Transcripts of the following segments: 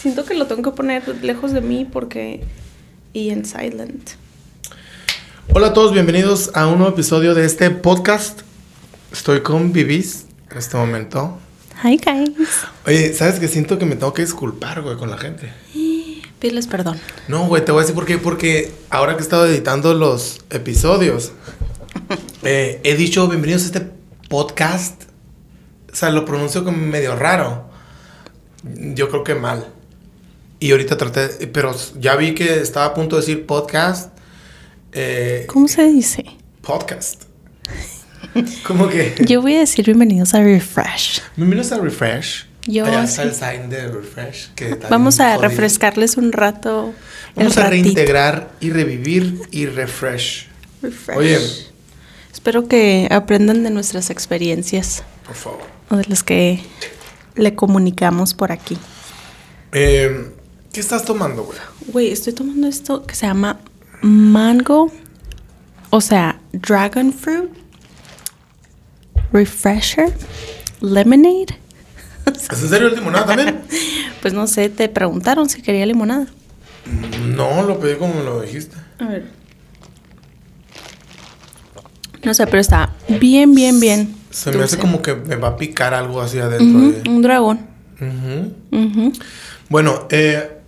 Siento que lo tengo que poner lejos de mí porque... Y en silent. Hola a todos, bienvenidos a un nuevo episodio de este podcast. Estoy con Vivis en este momento. Hi, guys. Oye, ¿sabes que Siento que me tengo que disculpar, güey, con la gente. Piles perdón. No, güey, te voy a decir por qué. Porque ahora que he estado editando los episodios, eh, he dicho bienvenidos a este podcast. O sea, lo pronuncio como medio raro. Yo creo que mal. Y ahorita traté, pero ya vi que estaba a punto de decir podcast. Eh, ¿Cómo se dice? Podcast. ¿Cómo que? Yo voy a decir bienvenidos a Refresh. Bienvenidos a Refresh. Yo Allá sí. está el sign de Refresh. Que Vamos a jodido. refrescarles un rato. Vamos a ratito. reintegrar y revivir y refresh. Refresh. Oye. Espero que aprendan de nuestras experiencias Por favor. o de las que le comunicamos por aquí. Eh, ¿Qué estás tomando, güey? Güey, estoy tomando esto que se llama mango, o sea, dragon fruit, refresher, lemonade. ¿Es en serio el limonada también? Pues no sé, te preguntaron si quería limonada. no, lo pedí como me lo dijiste. A ver. No sé, pero está bien, bien, bien. Se me hace como que me va a picar algo así adentro. De- un dragón. Ujú. Ujú. Bueno, eh,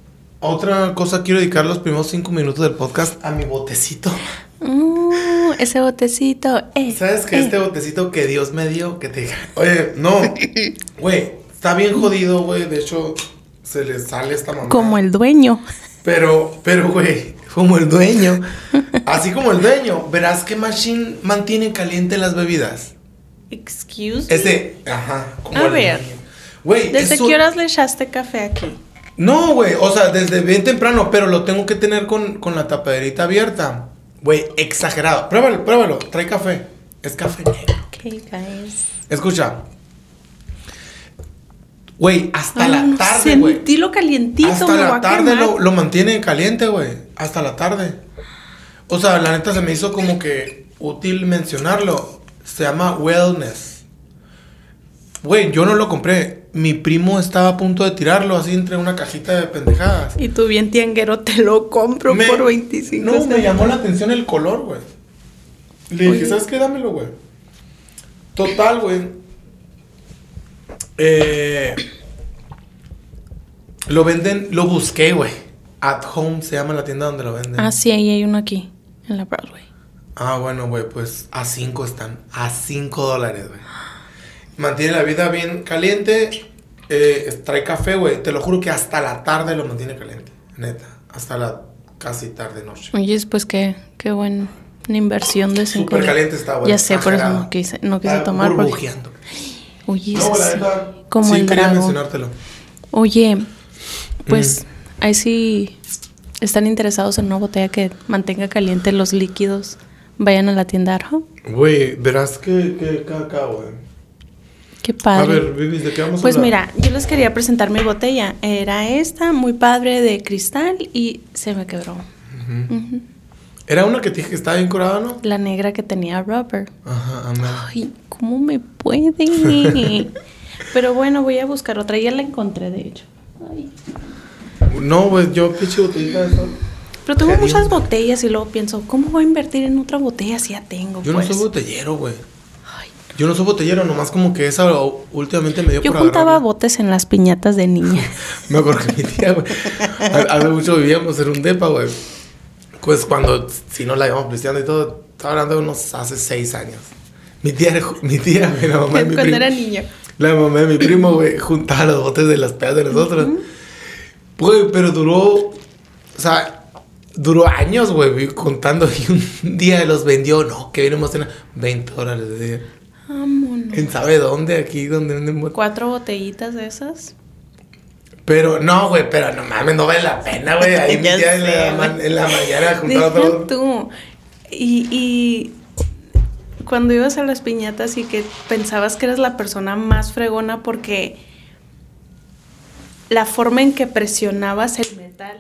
otra cosa, quiero dedicar los primeros cinco minutos del podcast a mi botecito. Uh, ese botecito. eh, ¿Sabes que eh. este botecito que Dios me dio, que te diga, oye, no, güey, está bien jodido, güey, de hecho, se le sale esta mamá. Como el dueño. Pero, pero, güey, como el dueño, así como el dueño, verás que Machine mantiene caliente las bebidas. Excuse me. Ese, ajá, como A el ver. dueño. Güey, ¿Desde eso- qué horas le echaste café aquí? No, güey, o sea, desde bien temprano, pero lo tengo que tener con, con la tapaderita abierta. Güey, exagerado. Pruébalo, pruébalo, trae café. Es café negro. Ok, guys. Escucha. Güey, hasta Ay, la tarde, güey. Sentí lo calientito, Hasta la tarde lo, lo mantiene caliente, güey. Hasta la tarde. O sea, la neta se me hizo como que útil mencionarlo. Se llama Wellness. Güey, yo no lo compré. Mi primo estaba a punto de tirarlo así entre una cajita de pendejadas. Y tú bien tianguero te lo compro Me- por 25 No, me llamó la atención el color, güey. Le dije. ¿sabes qué? Dámelo, güey. Total, güey. Eh, lo venden, lo busqué, güey. At Home se llama la tienda donde lo venden. Ah, sí, ahí hay uno aquí, en la Broadway. Ah, bueno, güey, pues a 5 están. A 5 dólares, güey. Mantiene la vida bien caliente. eh, trae café, güey. Te lo juro que hasta la tarde lo mantiene caliente. Neta. Hasta la casi tarde noche. Oye, pues qué, qué buena inversión de 5 Súper caliente está, güey. Ya sé, por eso no quise, no quise Está tomar. porque- burbujeando. Oye, No, la sí, neta, como sí el quería mencionártelo. Oye, pues Mm. ahí sí están interesados en una botella que mantenga caliente los líquidos. Vayan a la tienda Arjo. Güey, verás que, que caca, güey. Qué padre. A ver, Vivis, ¿de qué vamos a Pues hablar? mira, yo les quería presentar mi botella. Era esta, muy padre, de cristal y se me quebró. Ujú. Era una que te dije que estaba bien curada, ¿no? La negra que tenía rubber. Ajá, anda. Ay, ¿cómo me puede? Pero bueno, voy a buscar otra. Ya la encontré, de hecho. Ay. No, güey, yo pinche botellita de sol. Pero tengo muchas botellas y luego pienso, ¿cómo voy a invertir en otra botella si ya tengo? Yo pues? no soy botellero, güey. Yo no soy botellero, nomás como que esa últimamente me dio Yo por juntaba botes en las piñatas de niña. Me acuerdo que mi tía, güey. ha- Hace mucho vivíamos en un depa, güey. Pues cuando, si no la íbamos pisteando y todo, estaba hablando de unos hace seis años. Mi tía, mi tía, güey, la mamá de mi Cuando primo. era niña. La mamá de mi primo, güey, juntaba los botes de las pedas de nosotros. Güey, pero duró, o sea, duró años, güey, contando. Y un día los vendió, no, que bien emocionado, 20 dólares de día. Vámonos. ¿Quién sabe dónde? Aquí, donde venden. Cuatro botellitas de esas. Pero, no, güey, pero no mames, no vale la pena, güey. Ahí mi Ya tía en la, en mañana juntaba Deja todo. tú. Y, y cuando ibas a las piñatas y que pensabas que eras la persona más fregona porque la forma en que presionabas el metal.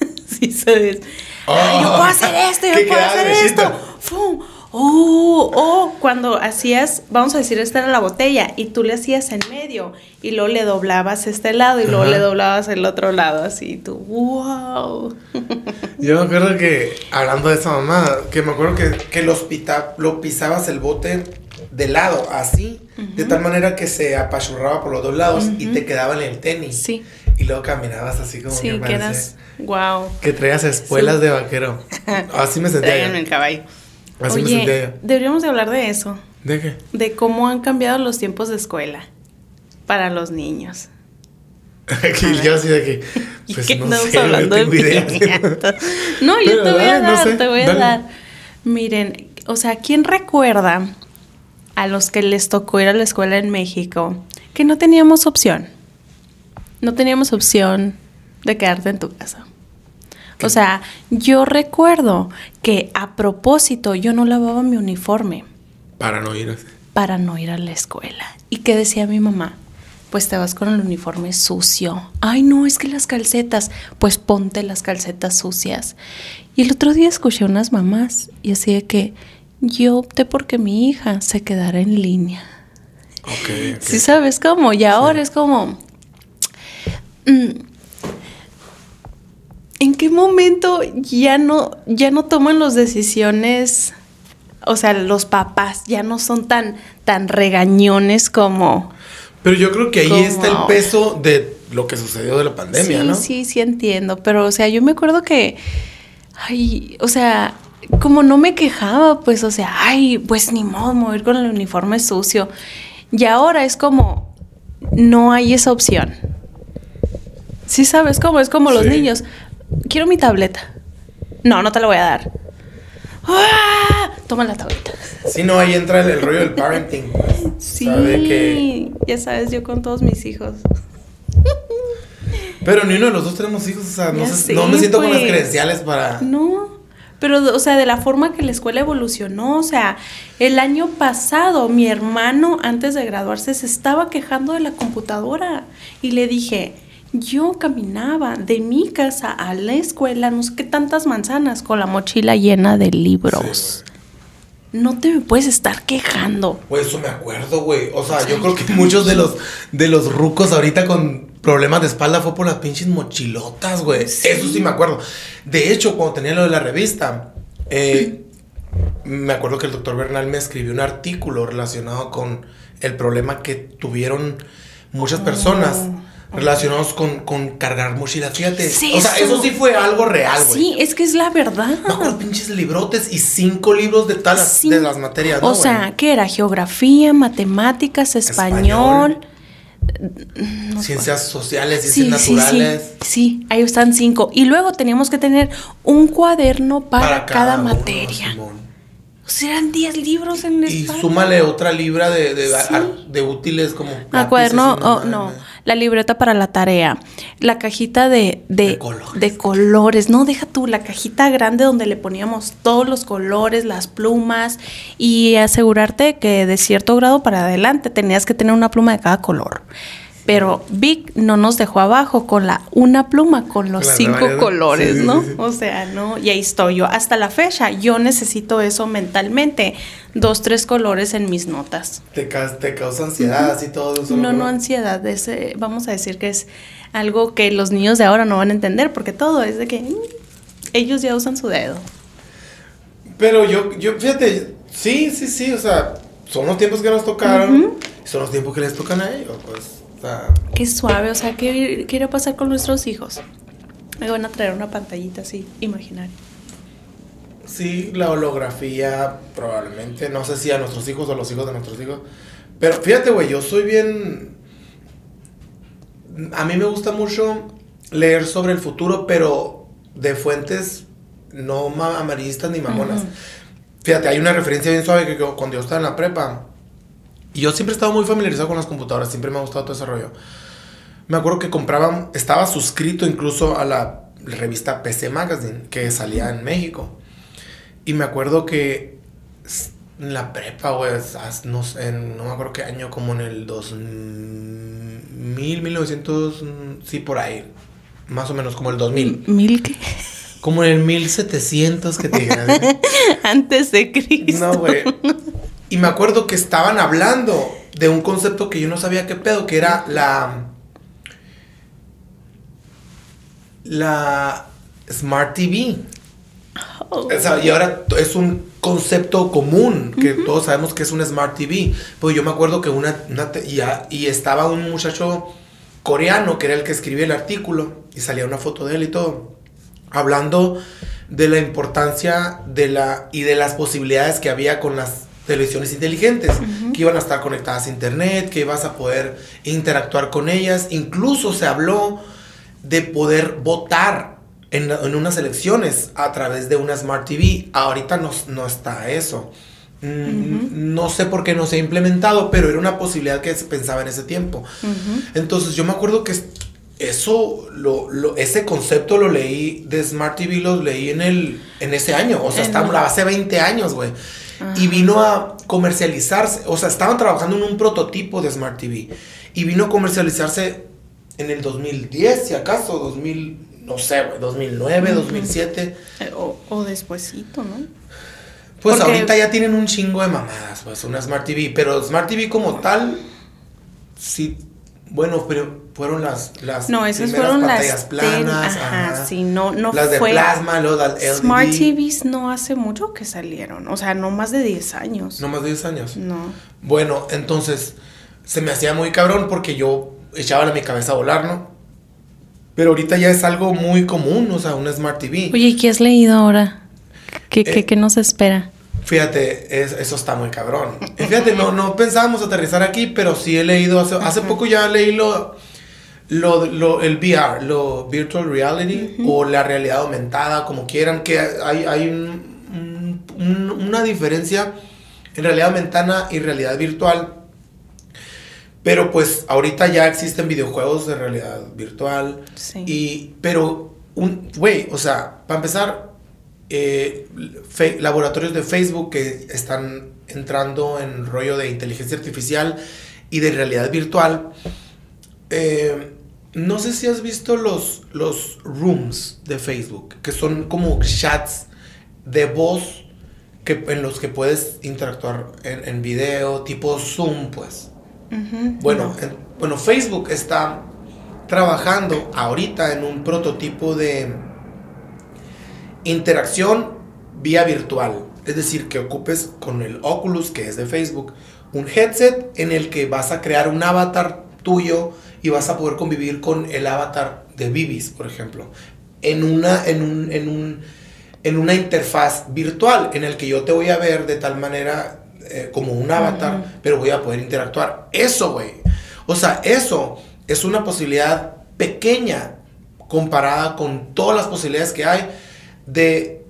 sí, sabes. Ay, yo puedo hacer esto, yo ¿Qué puedo hacer esto. ¡Fum! Oh, oh, cuando hacías, vamos a decir, esta era la botella y tú le hacías en medio y luego le doblabas este lado y luego Ajá. le doblabas el otro lado, así tú, wow. Yo me acuerdo que, hablando de esa mamá, que me acuerdo que, que los pita- lo pisabas el bote de lado, así, de tal manera que se apachurraba por los dos lados y te quedaba en el tenis. Sí, Y luego caminabas así como sí, que parecía- eras, wow. Que traías espuelas de vaquero. Así me sentía yo. el caballo. Así me sentía Oye, yo. deberíamos de hablar de eso, ¿De qué? de cómo han cambiado los tiempos de escuela para los niños. Aquí, yo así de que. ¿Y Pues qué no sé, hablando no? No, yo te voy a no dar, sé, te voy a dale. dar. Miren, o sea, ¿quién recuerda a los que les tocó ir a la escuela en México que no teníamos opción? No teníamos opción de quedarte en tu casa. O sea, yo recuerdo que a propósito yo no lavaba mi uniforme Para no ir así. para no ir a la escuela. ¿Y qué decía mi mamá? Pues te vas con el uniforme sucio. Ay, no, es que las calcetas, pues ponte las calcetas sucias. Y el otro día escuché unas mamás y así de que yo opté porque mi hija se quedara en línea. Ok, ok. Sí, sabes cómo. Y ahora es como. mm, ¿En qué momento ya no, ya no toman las decisiones? O sea, los papás ya no son tan, tan regañones como. Pero yo creo que ahí está el peso de lo que sucedió de la pandemia, sí, ¿no? sí, sí entiendo. Pero, o sea, yo me acuerdo que. Ay, o sea, como no me quejaba, pues, o sea, ay, pues ni modo, ir con el uniforme sucio. Y ahora es como. No hay esa opción. Sí, sabes cómo, es como los Sí. niños. Quiero mi tableta. No, no te la voy a dar. ¡Ah! Toma la tableta. Sí, no, ahí entra el, el rollo del parenting. Pues, Sí, Sabe que... ya sabes, yo con todos mis hijos. Pero ni uno de los dos tenemos hijos, o sea, no, Ya sé- sé, no me siento con las pues. credenciales para... No, pero, o sea, de la forma que la escuela evolucionó, o sea, el año pasado mi hermano, antes de graduarse, se estaba quejando de la computadora y le dije, yo caminaba de mi casa a la escuela, no sé qué tantas manzanas, con la mochila llena de libros. No te me puedes estar quejando. Güey, eso me acuerdo, güey. O sea, yo creo que muchos de los de los rucos ahorita con problemas de espalda fue por las pinches mochilotas, güey. Eso sí me acuerdo. De hecho, cuando tenía lo de la revista, eh, me acuerdo que el doctor Bernal me escribió un artículo relacionado con el problema que tuvieron muchas personas relacionados con, con cargar mochilas. Fíjate. Sí, o sea, eso- eso sí fue algo real, güey. Sí, es que es la verdad. Me acuerdo pinches librotes y cinco libros de, tal, Sí. de las materias, ¿no, O sea, ¿qué era? Geografía, matemáticas, español. Ciencias sociales, ciencias sí, naturales. sí, sí, ahí están cinco. Y luego teníamos que tener un cuaderno para, cada, uno, materia. Simón. o sea, eran 10 libros en Y espalda. súmale otra libra de, de, útiles como. Ah, cuaderno, y oh, no. La libreta para la tarea, la cajita de, de, De colores. de colores, no, deja tú, la cajita grande donde le poníamos todos los colores, las plumas y asegurarte que de cierto grado para adelante tenías que tener una pluma de cada color. Pero Vic no nos dejó abajo con la una pluma con los cinco colores, Sí, ¿no? sí. O sea, no, y ahí estoy yo. Hasta la fecha, yo necesito eso mentalmente. Dos, tres colores en mis notas. Te, ca- te causa ansiedad, así todo eso. No, no ansiedad, es, eh, vamos a decir que es algo que los niños de ahora no van a entender, porque todo es de que mm, ellos ya usan su dedo. Pero yo, yo, fíjate, sí, sí, sí, o sea, son los tiempos que nos tocaron, son los tiempos que les tocan a ellos, pues. Qué suave, o sea, ¿qué, qué irá a pasar con nuestros hijos? Me van a traer una pantallita así, imaginaria. sí, la holografía, probablemente, no sé si a nuestros hijos o a los hijos de nuestros hijos. Pero fíjate, güey, yo soy bien. A mí me gusta mucho leer sobre el futuro, pero de fuentes no ma- amarillistas ni mamonas. Fíjate, hay una referencia bien suave que cuando yo estaba en la prepa, y yo siempre he estado muy familiarizado con las computadoras, siempre me ha gustado todo ese rollo. Me acuerdo que compraba, estaba suscrito incluso a la revista PC Magazine que salía en México. Y me acuerdo que en la prepa, güey, no sé, no me acuerdo qué año, como en el 2000, 1900, mm, sí, por ahí. Más o menos como el 2000. ¿Mil qué? Como en el 1700 que te digas. antes de Cristo. No, güey. Y me acuerdo que estaban hablando de un concepto que yo no sabía qué pedo, que era la. La Smart TV. Oh. O sea, y ahora es un concepto común, que todos sabemos que es un Smart TV. Pues yo me acuerdo que una, una y, a- y estaba un muchacho coreano, que era el que escribía el artículo, y salía una foto de él y todo, hablando de la importancia de la, y de las posibilidades que había con las televisiones inteligentes, que iban a estar conectadas a internet, que ibas a poder interactuar con ellas. Incluso se habló de poder votar en, en unas elecciones a través de una Smart TV. Ahorita no, no está eso. Mm, No sé por qué no se ha implementado, pero era una posibilidad que se pensaba en ese tiempo. Entonces yo me acuerdo que es- eso, lo, lo- ese concepto lo leí de Smart TV, lo leí en, el, en ese año. O sea, En- estamos hace 20 años, güey. Y vino a comercializarse, o sea, estaban trabajando en un prototipo de Smart TV. Y vino a comercializarse en el 2010, si acaso, 2000, no sé, güey, 2009, 2007. Eh, O, o despuesito, ¿no? Pues Porque- ahorita ya tienen un chingo de mamadas, pues una Smart TV, pero Smart TV como tal, sí, bueno, pero fueron las, las No, esas primeras fueron pantallas las planas, tel- ajá, ajá. sí, no, no las de plasma, luego las LED. Smart TVs no hace mucho que salieron, o sea, no más de 10 años. No más de 10 años. No. Bueno, entonces se me hacía muy cabrón porque yo echaba mi cabeza a volar, ¿no? Pero ahorita ya es algo muy común, o sea, una Smart TV. Oye, ¿y qué has leído ahora? ¿Qué, qué, Eh, qué nos espera? Fíjate, es- eso está muy cabrón. Fíjate, no, no pensábamos aterrizar aquí, pero sí he leído, hace, hace poco ya leí lo, lo, lo- el VR, lo Virtual Reality o la realidad aumentada, como quieran, que hay, hay un- un- un- una diferencia en realidad aumentada y realidad virtual. Pero pues ahorita ya existen videojuegos de realidad virtual. Sí. Y, pero, un, güey, o sea, para empezar, eh, fe- laboratorios de Facebook que están entrando en rollo de inteligencia artificial y de realidad virtual. Eh, no sé si has visto los, los rooms de Facebook, que son como chats de voz que, en los que puedes interactuar en, en video, tipo Zoom, pues. Bueno, no. en- bueno, Facebook está trabajando ahorita en un prototipo de interacción vía virtual. Es decir, que ocupes con el Oculus, que es de Facebook, un headset en el que vas a crear un avatar tuyo y vas a poder convivir con el avatar de Bibis, por ejemplo, en una, en un, en un, en una interfaz virtual en el que yo te voy a ver de tal manera eh, como un avatar, pero voy a poder interactuar. Eso, güey. O sea, eso es una posibilidad pequeña comparada con todas las posibilidades que hay de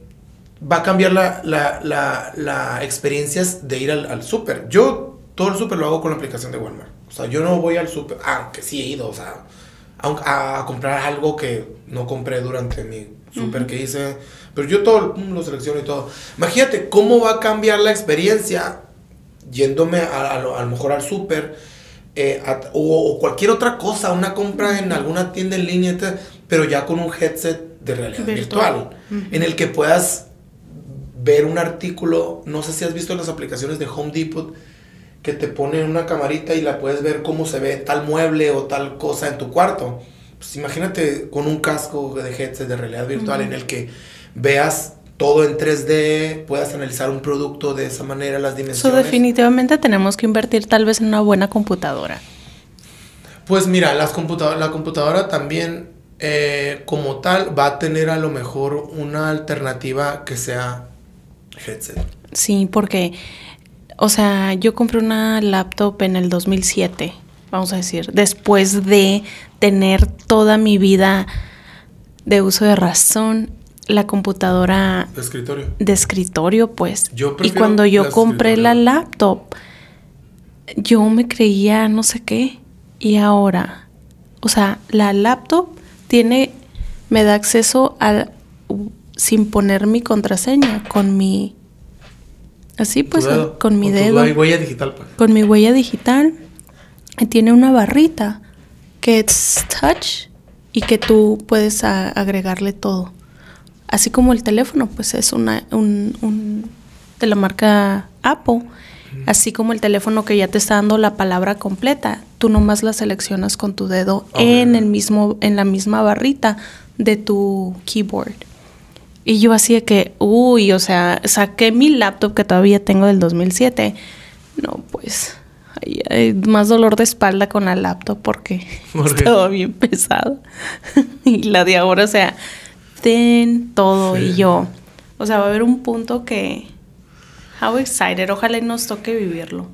va a cambiar la, la, la, la experiencias de ir al, al súper. Yo todo el súper lo hago con la aplicación de Walmart. O sea, yo no voy al súper, aunque sí he ido, o sea, a, a comprar algo que no compré durante mi súper que hice. Pero yo todo lo selecciono y todo. Imagínate cómo va a cambiar la experiencia yéndome a, a lo, a lo mejor al súper eh, o, o cualquier otra cosa, una compra en alguna tienda en línea, pero ya con un headset de realidad virtual, Virtual. en el que puedas ver un artículo, no sé si has visto las aplicaciones de Home Depot, que te ponen una camarita y la puedes ver cómo se ve tal mueble o tal cosa en tu cuarto. Pues imagínate con un casco de headset de realidad virtual en el que veas todo en 3D, puedas analizar un producto de esa manera, las So, dimensiones. definitivamente tenemos que invertir tal vez en una buena computadora. Pues mira, las computador- la computadora también eh, como tal va a tener a lo mejor una alternativa que sea headset. Sí, porque, o sea, yo compré una laptop en el 2007, vamos a decir, después de tener toda mi vida de uso de razón, la computadora De escritorio. de escritorio, pues. Yo y cuando yo la compré escritorio. la laptop, yo me creía no sé qué. Y ahora, o sea, la laptop tiene, me da acceso al, sin poner mi contraseña, con mi, así pues, dedo, con mi tu dedo, hue- huella digital, pues. con mi huella digital. Y tiene una barrita que es touch y que tú puedes agregarle todo. Así como el teléfono, pues es una, un, un de la marca Apple, así como el teléfono que ya te está dando la palabra completa, tú nomás la seleccionas con tu dedo en el mismo, en la misma barrita de tu keyboard. Y yo así de que, uy, o sea, saqué mi laptop que todavía tengo del 2007. No, pues, hay más dolor de espalda con la laptop porque estaba bien pesado. y la de ahora, o sea, ten todo y yo. O sea, va a haber un punto que... How excited, ojalá nos toque vivirlo.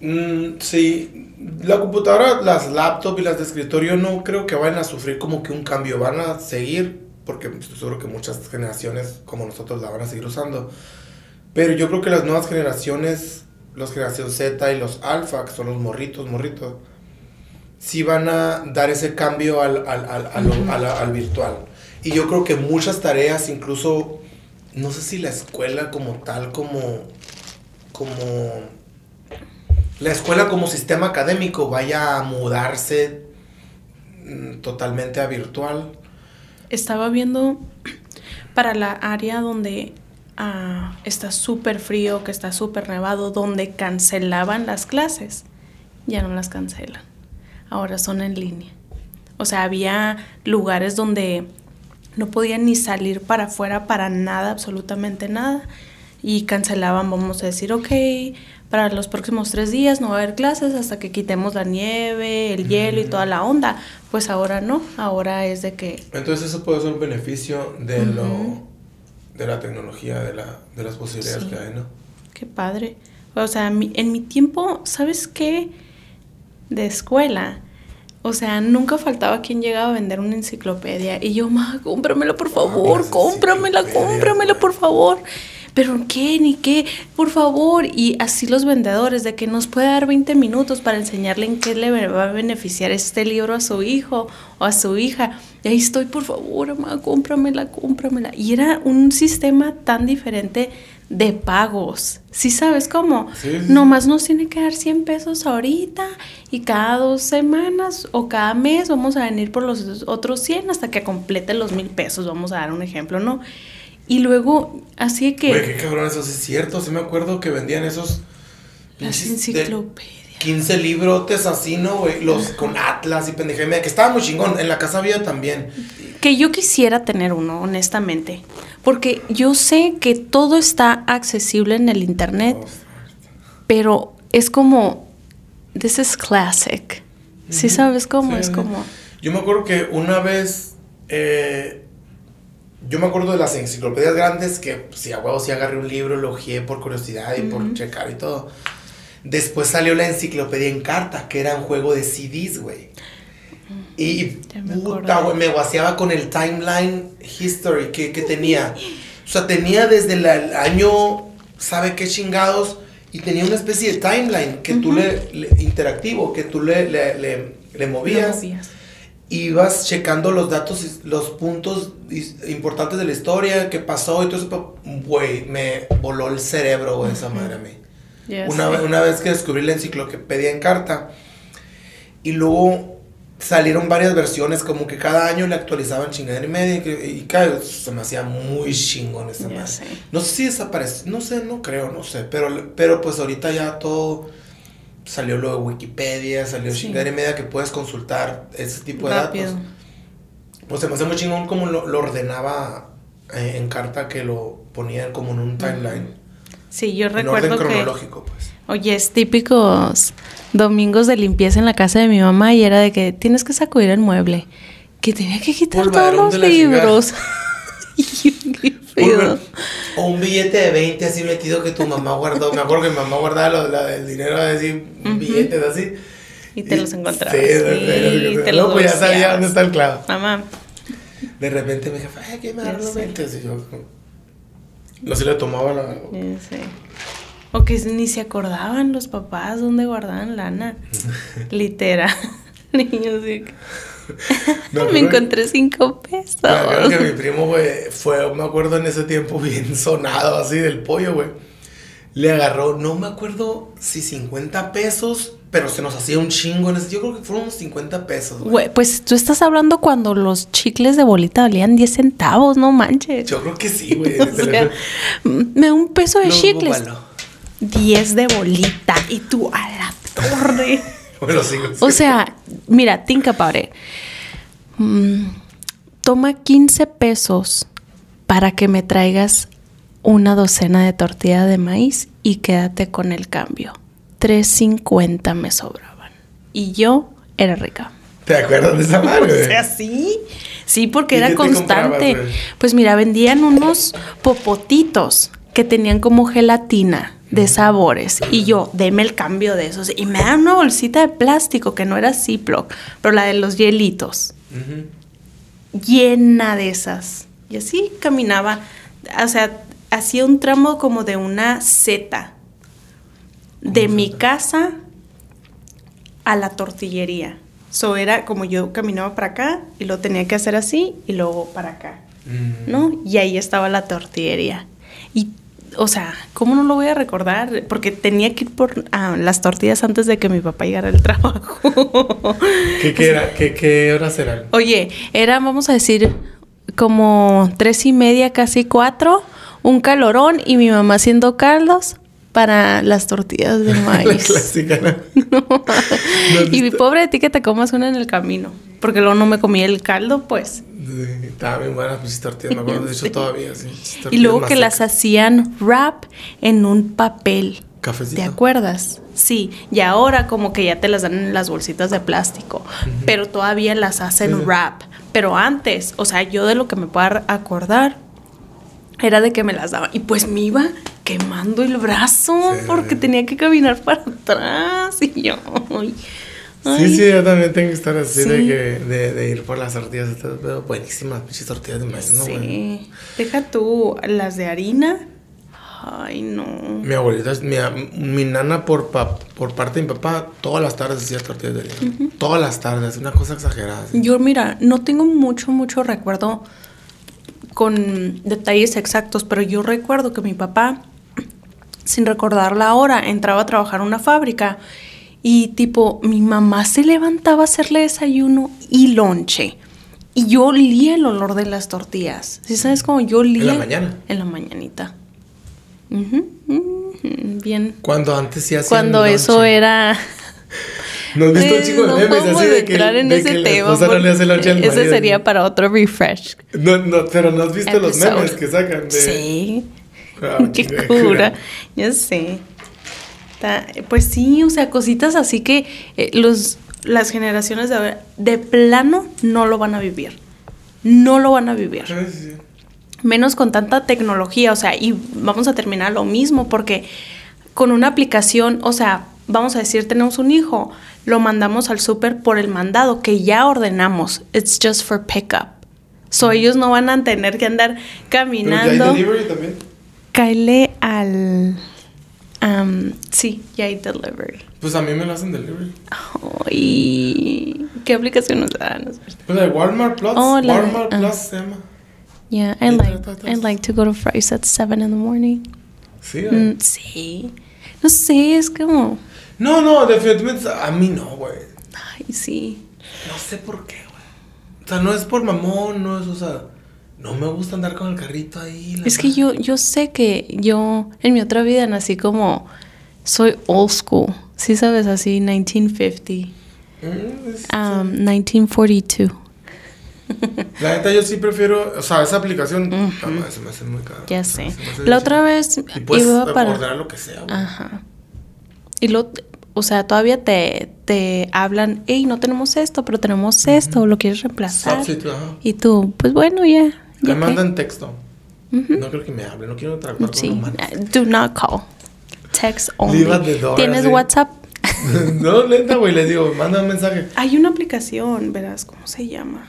Mm, sí, la computadora, las laptops y las de escritorio no creo que vayan a sufrir como que un cambio, van a seguir, porque estoy seguro que muchas generaciones como nosotros la van a seguir usando. Pero yo creo que las nuevas generaciones, los generación Z y los alfa, que son los morritos, morritos, sí van a dar ese cambio al, al, al, al virtual. Y yo creo que muchas tareas, incluso, no sé si la escuela como tal, como, como, la escuela como sistema académico vaya a mudarse mm, totalmente a virtual. Estaba viendo para la área donde ah, está súper frío, que está súper nevado, donde cancelaban las clases. Ya no las cancelan. Ahora son en línea. O sea, había lugares donde no podían ni salir para afuera para nada, absolutamente nada. Y cancelaban, vamos a decir, ok, para los próximos tres días no va a haber clases hasta que quitemos la nieve, el hielo y toda la onda. Pues ahora no, ahora es de que... Entonces eso puede ser un beneficio de, lo, de la tecnología, de, la, de las posibilidades que hay, ¿no? Qué padre. O sea, en mi tiempo, ¿sabes qué? De escuela, o sea, nunca faltaba quien llegaba a vender una enciclopedia. Y yo, ma, cómpramela por favor, cómpramela, cómpramela por favor. Pero qué, ni qué, por favor. Y así los vendedores, de que nos puede dar 20 minutos para enseñarle en qué le va a beneficiar este libro a su hijo o a su hija. Y ahí estoy, por favor, ma, cómpramela, cómpramela. Y era un sistema tan diferente de pagos. ¿Sí sabes cómo? Nomás nos tiene que dar 100 pesos ahorita y cada dos semanas o cada mes vamos a venir por los otros 100 hasta que complete los mil pesos, vamos a dar un ejemplo, ¿no? Y luego, así que... Güey, qué cabrón, eso sí es cierto, sí me acuerdo que vendían esos... Las enciclopedias. 15 librotes así, ¿no, güey? Los con Atlas y pendejemia, que estaba muy chingón. En la casa había también. Que yo quisiera tener uno, honestamente. Porque yo sé que todo está accesible en el internet, pero es como, this is classic. ¿Sí sabes cómo? es como... Yo me acuerdo que una vez, eh, yo me acuerdo de las enciclopedias grandes que si a huevo sí agarré un libro, lo ojeé por curiosidad y por checar y todo. Después salió la enciclopedia en carta, que era un juego de CDs, güey. Y puta, güey, me guaseaba con el timeline history que, tenía. O sea, tenía desde el año, ¿sabe qué chingados? Y tenía una especie de timeline que tú le, interactivo, que tú le, le, le movías. Ibas checando los datos, los puntos importantes de la historia, qué pasó y todo eso. Güey, me voló el cerebro, güey, esa madre a mí una, una, vez que descubrí la enciclopedia en carta. Y luego salieron varias versiones, como que cada año le actualizaban chingadera y media. Y, y, se me hacía muy chingón esa madre. No sé si desapareció, no sé, no creo, no sé. Pero, pero pues ahorita ya todo salió lo de Wikipedia, salió sí. chingadera y media que puedes consultar ese tipo de datos. Pues se me hace muy chingón como lo, ordenaba eh, en carta que lo ponían como en un timeline. Sí, yo recuerdo en orden cronológico, pues. Oye, es típicos domingos de limpieza en la casa de mi mamá y era de que tienes que sacudir el mueble, que tenía que quitar todos los libros. o un billete de 20 así metido que tu mamá guardó. Me acuerdo que mi mamá guardaba el dinero así, billetes así. Y te los encontraba. Sí, sí, te los pues ya sabía dónde está el clavo. Mamá. De repente me dije, ay, ¿qué me los 20? Y yo, no se le tomaba la. Sí. O que ni se acordaban los papás dónde guardaban lana. Literal. Niños, sí. me encontré cinco pesos. que mi primo, güey, fue, me acuerdo en ese tiempo bien sonado así del pollo, güey. le agarró, no me acuerdo si 50 pesos, pero se nos hacía un chingo. en ese- Yo creo que fueron unos 50 pesos. güey. Güey, pues tú estás hablando cuando los chicles de bolita valían 10 centavos, no manches. Yo creo que sí, güey. O sea, me da un peso de No, chicles. búfalo. 10 de bolita. Y tú a la torre. Bueno, sí. O sea, mira, think about it. Mm, toma 15 pesos para que me traigas una docena de tortilla de maíz y quédate con el cambio. 3.50 me sobraban. Y yo era rica. ¿Te acuerdas de esa madre? O güey? sea, sí. Sí, porque ¿Y era constante. Pues mira, vendían unos popotitos que tenían como gelatina de sabores. Y yo, deme el cambio de esos. Y me dan una bolsita de plástico que no era Ziploc, pero la de los hielitos. Llena de esas. Y así caminaba. O sea, hacía un tramo como de una Z. De ¿Cómo mi casa a la tortillería. So era como yo caminaba para acá y lo tenía que hacer así y luego para acá. Mm. ¿no? Y ahí estaba la tortillería. Y, o sea, ¿cómo no lo voy a recordar? Porque tenía que ir por ah, las tortillas antes de que mi papá llegara al trabajo. ¿Qué, qué era? ¿Qué, qué horas eran? Oye, era, vamos a decir, como tres y media, casi cuatro, un calorón y mi mamá haciendo caldos para las tortillas de La maíz. clásica, ¿no? No. y mi pobre de ti que te comas una en el camino. Porque luego no me comía el caldo, pues. Estaban bien buenas mis tortillas, me acuerdo. De hecho, Sí. todavía, sí. Y luego que las hacían wrap en un papel. Cafecito. ¿Te acuerdas? Sí, y ahora como que ya te las dan en las bolsitas de plástico, pero todavía las hacen sí. wrap. Pero antes, o sea, yo de lo que me puedo acordar era de que me las daban y pues me iba quemando el brazo Sí. porque tenía que caminar para atrás y yo... ay, Sí, sí, yo también tengo que estar así de, que, de, de ir por las tortillas. Estas veo buenísimas, pinches tortillas de maíz, ¿no? Sí, deja tú las de harina. Ay, no. Mi abuelita, mi, mi nana por, pa- por parte de mi papá, todas las tardes hacía tortillas de harina. Todas las tardes, una cosa exagerada. Yo, mira, no tengo mucho, mucho recuerdo con detalles exactos, pero yo recuerdo que mi papá, sin recordar la hora, entraba a trabajar en una fábrica y tipo, mi mamá se levantaba a hacerle desayuno y lonche. Y yo olía el olor de las tortillas. ¿Sí sabes cómo yo olía? ¿En la mañana? En la mañanita. Bien. Cuando antes sí hacían Cuando eso era... ¿No has visto un Eh, chico de memes así de que, entrar en de ese que la tema. esposa no le hace lonche al ese sería para otro refresh. No, no, pero ¿no has visto los episode. memes que sacan de... Sí. Ah, Qué cura. cura. Ya sé. Pues sí, o sea, cositas así que eh, los, las generaciones de ahora de plano no lo van a vivir. No lo van a vivir. Sí, sí. Menos con tanta tecnología, o sea, y vamos a terminar lo mismo porque con una aplicación, o sea, vamos a decir, tenemos un hijo, lo mandamos al súper por el mandado que ya ordenamos. It's just for pickup. So ellos no van a tener que andar caminando. delivery también. Cáele al. am, sí, ya hay delivery. Pues a mí me lo hacen delivery. Ay, ¿qué aplicación nos dan? Pues la de Walmart Plus. Oh, la Walmart ah. Plus se llama. Yeah, I Y like. I like to go to Fry's at 7 in the morning. Sí. ¿eh? Mm, sí. No sé, es como. No, no, definitivamente a mí no, güey. Ay, sí. No sé por qué, güey. O sea, no es por mamón, no es, o sea, no me gusta andar con el carrito ahí. Es que yo, yo sé que yo en mi otra vida nací como. Soy old school. Sí, sabes, así, 1950. Mm, es- um, 1942. La neta, yo sí prefiero, o sea, esa aplicación, no, se me hace muy caro. Ya sé. La otra vez Y iba para. lo que sea, güey. Ajá. Y lo, o sea, todavía te, te hablan, hey, no tenemos esto, pero tenemos esto, ¿lo quieres reemplazar? Substitute, ajá. Y tú, pues bueno, ya. Me mandan texto. No creo que me hable, no quiero trabajar Sí, con humanos. do not call. Text only. Door, ¿Tienes así. WhatsApp? no, lenta, güey, les digo, manda un mensaje. Hay una aplicación, verás, ¿cómo se llama?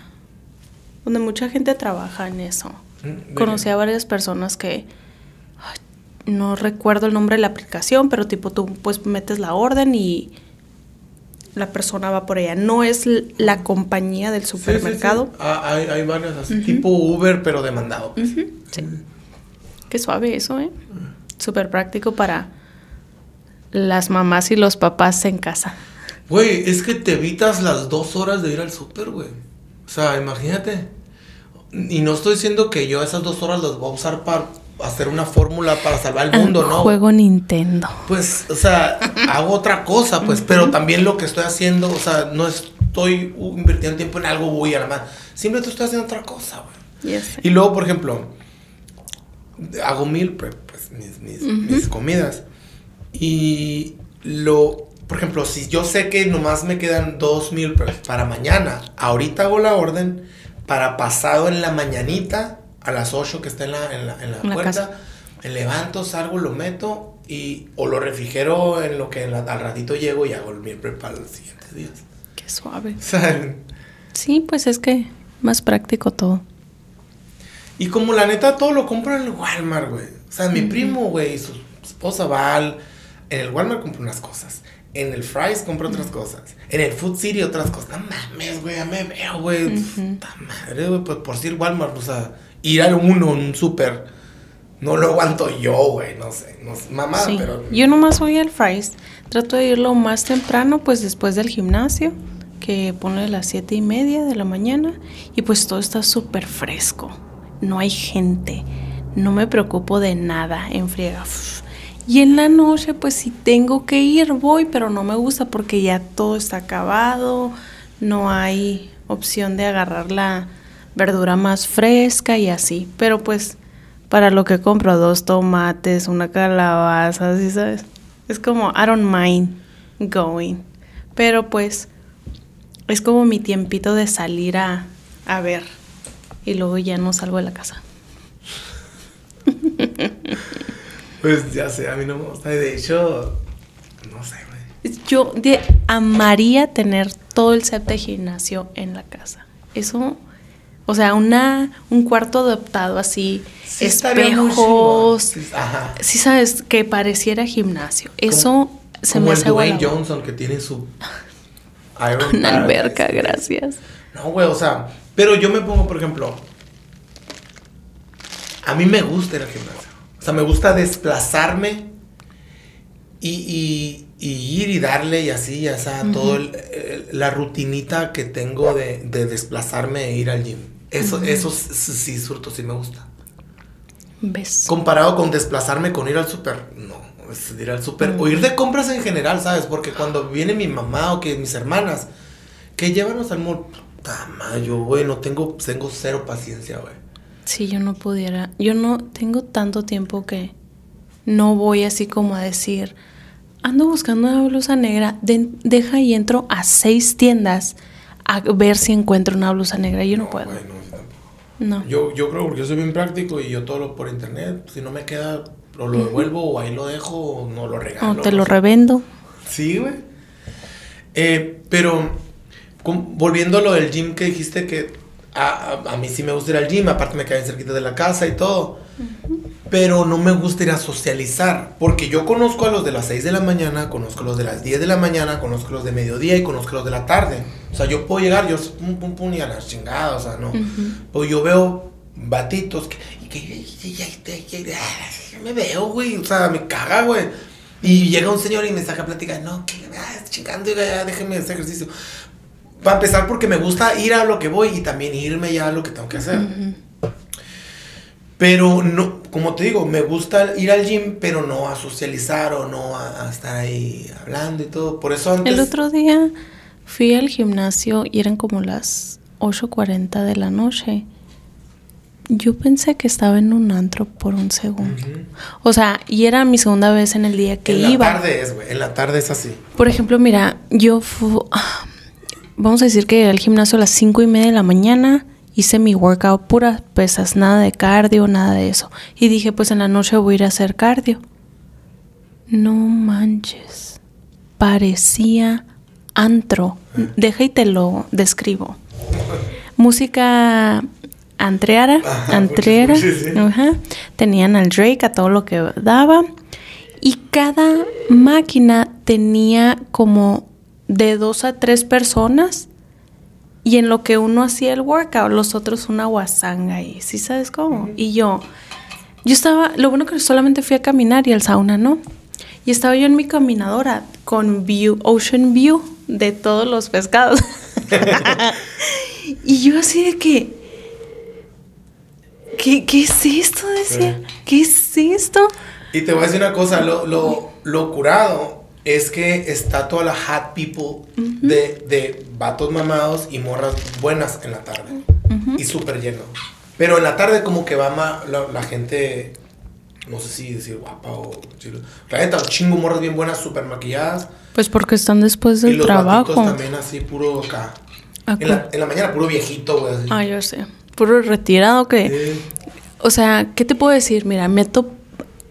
Donde mucha gente trabaja en eso. Mm, ¿de Conocí a varias personas que no recuerdo el nombre de la aplicación, pero tipo tú pues metes la orden y la persona va por ella. No es la compañía del Sí, sí, sí. supermercado. Ah, hay, hay varias así, tipo Uber, pero demandado. sí. Qué suave eso, ¿eh? súper práctico para las mamás y los papás en casa. Güey, es que te evitas las dos horas de ir al súper, güey. O sea, imagínate. Y no estoy diciendo que yo esas dos horas las voy a usar para hacer una fórmula para salvar el mundo, ¿no? Juego Nintendo. Pues, o sea, hago otra cosa, pues, pero también lo que estoy haciendo, o sea, no estoy invirtiendo tiempo en algo, voy a la más. Simplemente estoy haciendo otra cosa, güey. Y luego, por ejemplo, hago mil pues, mis, mis comidas. Y lo, por ejemplo, si yo sé que nomás me quedan dos mil para mañana, ahorita hago la orden para pasado en la mañanita a las 8 que está en la, en la, en la puerta. Me levanto, salgo, lo meto y o lo refrigero en lo que al ratito llego y hago el meal prep para los siguientes días. Qué suave. sí, pues es que más práctico todo. Y como la neta todo lo compro en el Walmart, güey. O sea, mi primo, güey, su esposa Val, en el Walmart compra unas cosas. En el Fry's compra otras cosas. En el Food City otras cosas. No mames, güey, ya me veo, güey. madre, güey. Pues por si el Walmart, o sea, ir al uno, un súper. No lo aguanto yo, güey. No sé. No sé mamá, pero. Yo nomás voy al Fry's. Trato de irlo más temprano, pues después del gimnasio. Que pone las siete y media de la mañana. Y pues todo está súper fresco. No hay gente. No me preocupo de nada en friega. Y en la noche, pues si tengo que ir, voy, pero no me gusta porque ya todo está acabado, no hay opción de agarrar la verdura más fresca y así. Pero pues para lo que compro dos tomates, una calabaza, ¿sí sabes? Es como, I don't mind going. Pero pues es como mi tiempito de salir a, a ver. Y luego ya no salgo de la casa. Pues ya sé, a mí no me gusta. De hecho, no sé, güey. Yo amaría tener todo el set de gimnasio en la casa. Eso, o sea, una, un cuarto adaptado así, espejos. Sí, sí, sabes, que pareciera gimnasio. Eso se me hace Dwayne Johnson que tiene su Una alberca, gracias. No, güey, o sea, pero yo me pongo, por ejemplo, a mí me gusta ir al gimnasio. O sea, me gusta desplazarme y, ir y darle y así, ya sea, todo la rutinita que tengo de, desplazarme e ir al gym. Eso, eso sí, surto, sí me gusta. ¿Ves? Comparado con desplazarme con ir al súper, no. Es ir al súper o ir de compras en general, ¿sabes? Porque cuando viene mi mamá o que mis hermanas, que llévanos al mall, puta yo, güey, no tengo, tengo cero paciencia, güey. Sí, yo no pudiera. Yo no tengo tanto tiempo que no voy así como a decir, ando buscando una blusa negra, deja y entro a seis tiendas a ver si encuentro una blusa negra. Yo no, puedo. No. Yo, yo creo porque yo soy bien práctico y yo todo lo por internet. Si no me queda, o lo devuelvo o ahí lo dejo o no lo regalo. O te lo revendo. Sí, güey. Eh, pero volviendo a lo del gym que dijiste que a, a, mí sí me gusta ir al gym, aparte me caen cerquita de la casa y todo. Pero no me gusta ir a socializar, porque yo conozco a los de las 6 de la mañana, conozco a los de las 10 de la mañana, conozco a los de mediodía y conozco a los de la tarde. O sea, yo puedo llegar, yo pum, pum, pum, y a las chingadas, o sea, no. Pues yo veo batitos que, y que, me veo, güey, o sea, me caga, güey. Y llega un señor y me saca plática, no, que ah, chingando, ya, déjeme hacer ejercicio. Para empezar, porque me gusta ir a lo que voy y también irme ya a lo que tengo que hacer. Pero no, como te digo, me gusta ir al gym, pero no a socializar o no a, estar ahí hablando y todo. Por eso antes... El otro día fui al gimnasio y eran como las 8.40 de la noche. Yo pensé que estaba en un antro por un segundo. O sea, y era mi segunda vez en el día que iba. En la tarde es, güey. En la tarde es así. Por ejemplo, mira, yo fui vamos a decir que al gimnasio a las cinco y media de la mañana, hice mi workout pura pesas, nada de cardio, nada de eso. Y dije, pues en la noche voy a ir a hacer cardio. No manches. Parecía antro. Deja y te lo describo. Música antreara, antreara. Tenían al Drake a todo lo que daba. Y cada máquina tenía como de dos a tres personas y en lo que uno hacía el workout, los otros una guasanga y ¿sí sabes cómo? Y yo, yo estaba, lo bueno que solamente fui a caminar y al sauna, ¿no? Y estaba yo en mi caminadora con view, ocean view de todos los pescados. y yo así de que, ¿qué, qué es esto? Decía, ¿qué es esto? Y te voy a decir una cosa, lo, lo, lo curado es que está toda la hot people de, de vatos mamados y morras buenas en la tarde. Y súper lleno. Pero en la tarde como que va más la, la gente, no sé si decir guapa o chilo. La gente, chingo morras bien buenas, súper maquilladas. Pues porque están después y del los trabajo. también así, puro acá. En la, en la mañana puro viejito, güey. Ah, yo sé. Puro retirado que... Sí. O sea, ¿qué te puedo decir? Mira, me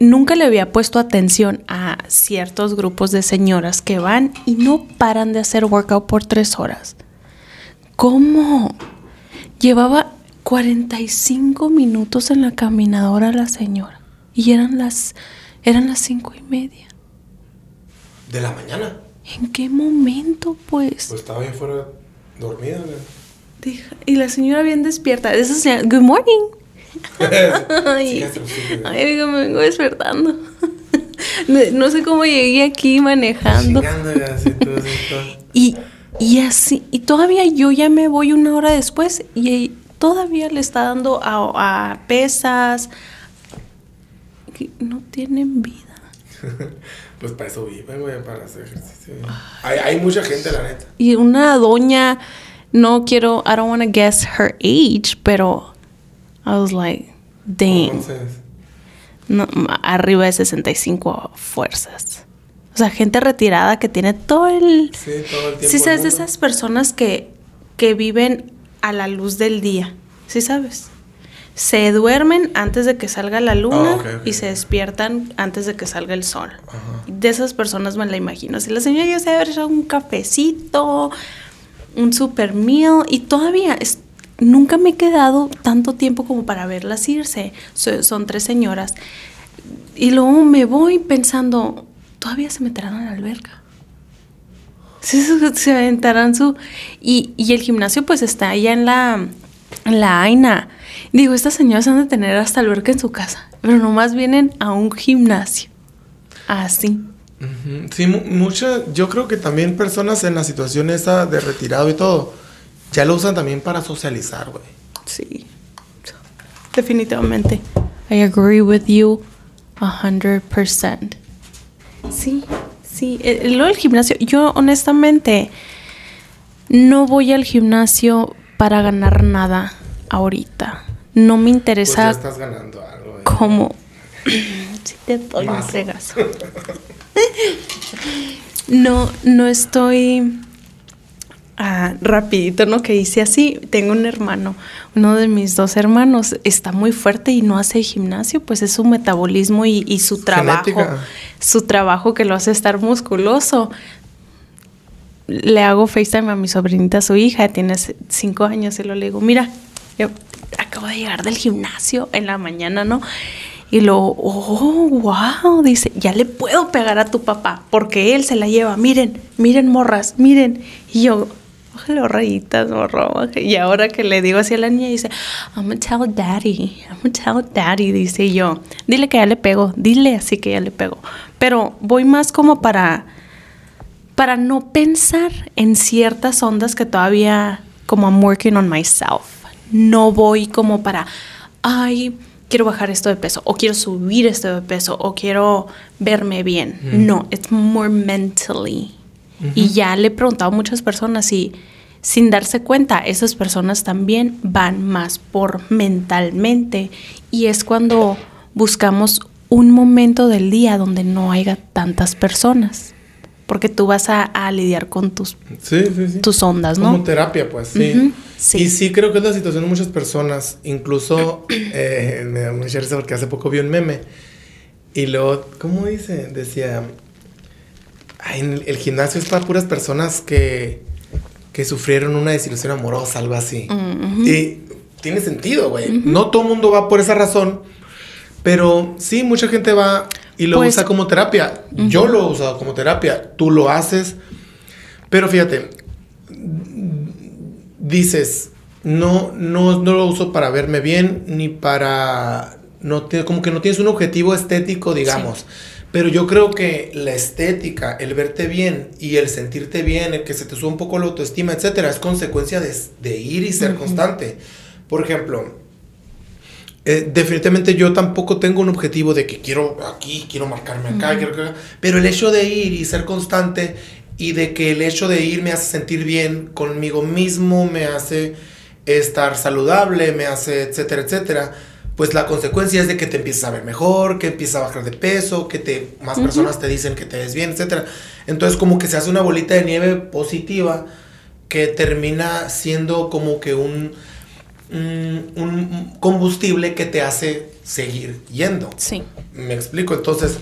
nunca le había puesto atención a ciertos grupos de señoras que van y no paran de hacer workout por tres horas. ¿Cómo? Llevaba 45 minutos en la caminadora la señora y eran las eran las cinco y media. De la mañana. ¿En qué momento, pues? Pues estaba bien fuera dormida. Deja- Y la señora bien despierta. Esa señora, good morning. Ay, ay, digo, me vengo despertando. No, no sé cómo llegué aquí manejando. Y, y así, y todavía yo ya me voy una hora después y todavía le está dando a, a pesas. que no tienen vida. Pues para eso viven, güey, para hacer ejercicio. Hay, hay mucha gente, la neta. Y una doña, no quiero, I don't want to guess her age, pero I was like, dang. No, arriba de 65 fuerzas. O sea, gente retirada que tiene todo el... sí, todo el tiempo. Sí, sabes, de esas personas que, que viven a la luz del día. ¿Sí sabes? Se duermen antes de que salga la luna Ah, y se despiertan antes de que salga el sol. Ajá. De esas personas me la imagino. Si la señora ya se haber echado un cafecito, un super meal y todavía es- nunca me he quedado tanto tiempo como para verlas irse. So- son tres señoras. Y luego me voy pensando, todavía se meterán a la alberca. Se, se aventarán su... Y, y el gimnasio pues está allá en la, en la AINA. Digo, estas señoras han de tener hasta alberca en su casa, pero nomás vienen a un gimnasio. Así. Sí, mu- mucha, yo creo que también personas en la situación esa de retirado y todo, ya lo usan también para socializar, güey. Sí. Definitivamente. I agree with you a hundred percent. Sí, sí. Eh, Lo del gimnasio, yo honestamente no voy al gimnasio para ganar nada ahorita. No me Pues ya interesa estás ganando algo, güey. como... si te doy un Más. fregazo. no, no estoy... Ah, rapidito, ¿no? Que hice así. Tengo un hermano, uno de mis dos hermanos está muy fuerte y no hace gimnasio, pues es su metabolismo y, y su trabajo. Genética. Su trabajo que lo hace estar musculoso. Le hago FaceTime a mi sobrinita, su hija, tiene cinco años, y lo le digo, mira, yo acabo de llegar del gimnasio en la mañana, ¿no? Y lo, oh, wow, dice, ya le puedo pegar a tu papá, porque él se la lleva, miren, miren morras, miren. Y yo, bájale rayitas, morro. baja". Y ahora que le digo así a la niña, dice, I'm gonna tell daddy, I'm gonna tell daddy, dice yo, dile que ya le pego, dile así que ya le pego. Pero voy más como para, para no pensar en ciertas ondas que todavía, como I'm working on myself. No voy como para, ay, quiero bajar esto de peso, o quiero subir esto de peso, o quiero verme bien. No, it's more mentally. Y ya le he preguntado a muchas personas y sin darse cuenta, esas personas también van más por mentalmente. Y es cuando buscamos un momento del día donde no haya tantas personas. Porque tú vas a, a lidiar con tus, Sí, sí, sí. tus ondas, ¿no? Como terapia, pues, sí. Ujú, sí. Y sí creo que es la situación de muchas personas. Incluso eh, me da mucha risa porque hace poco vi un meme. Y luego, ¿cómo dice? Decía, "Ay, en el, gimnasio es para puras personas que, que sufrieron una desilusión amorosa, algo así. Mm, Y tiene sentido, güey. No todo el mundo va por esa razón. Pero sí, mucha gente va y lo Pues- usa como terapia. Yo lo he usado como terapia. Tú lo haces. Pero fíjate, dices, no, no, no lo uso para verme bien, ni para, no te, como que no tienes un objetivo estético, digamos. Pero yo creo que la estética, el verte bien y el sentirte bien, el que se te suba un poco la autoestima, etcétera, es consecuencia de, ir y ser constante. Por ejemplo, eh, definitivamente yo tampoco tengo un objetivo de que quiero aquí, quiero marcarme acá, pero el hecho de ir y ser constante y de que el hecho de ir me hace sentir bien conmigo mismo, me hace estar saludable, me hace, etcétera, etcétera pues la consecuencia es de que te empiezas a ver mejor, que empiezas a bajar de peso, que te, más personas te dicen que te ves bien, etc. Entonces como que se hace una bolita de nieve positiva que termina siendo como que un, un, combustible que te hace seguir yendo. Sí. Me explico. Entonces,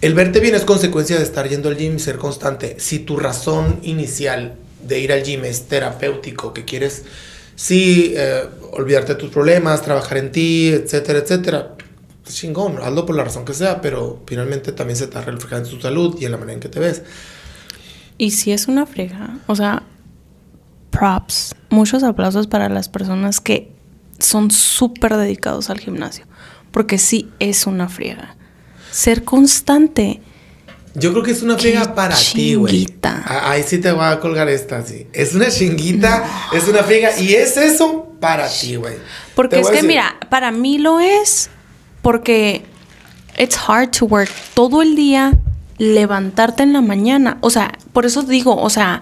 el verte bien es consecuencia de estar yendo al gym y ser constante. Si tu razón inicial de ir al gym es terapéutico, que quieres sí, eh, olvidarte de tus problemas, trabajar en ti, etcétera, etcétera. Pues chingón, hazlo por la razón que sea, pero finalmente también se está reflejando en tu salud y en la manera en que te ves. Y si es una frega, o sea, props, muchos aplausos para las personas que son súper dedicados al gimnasio, porque sí es una friega. Ser constante yo creo que es una friega para ti, güey. Ahí sí te voy a colgar esta, sí. Es una chinguita, es una friega y es eso para ti, güey. Porque es que, mira, para mí lo es porque it's hard to work todo el día, levantarte en la mañana. O sea, por eso digo, o sea,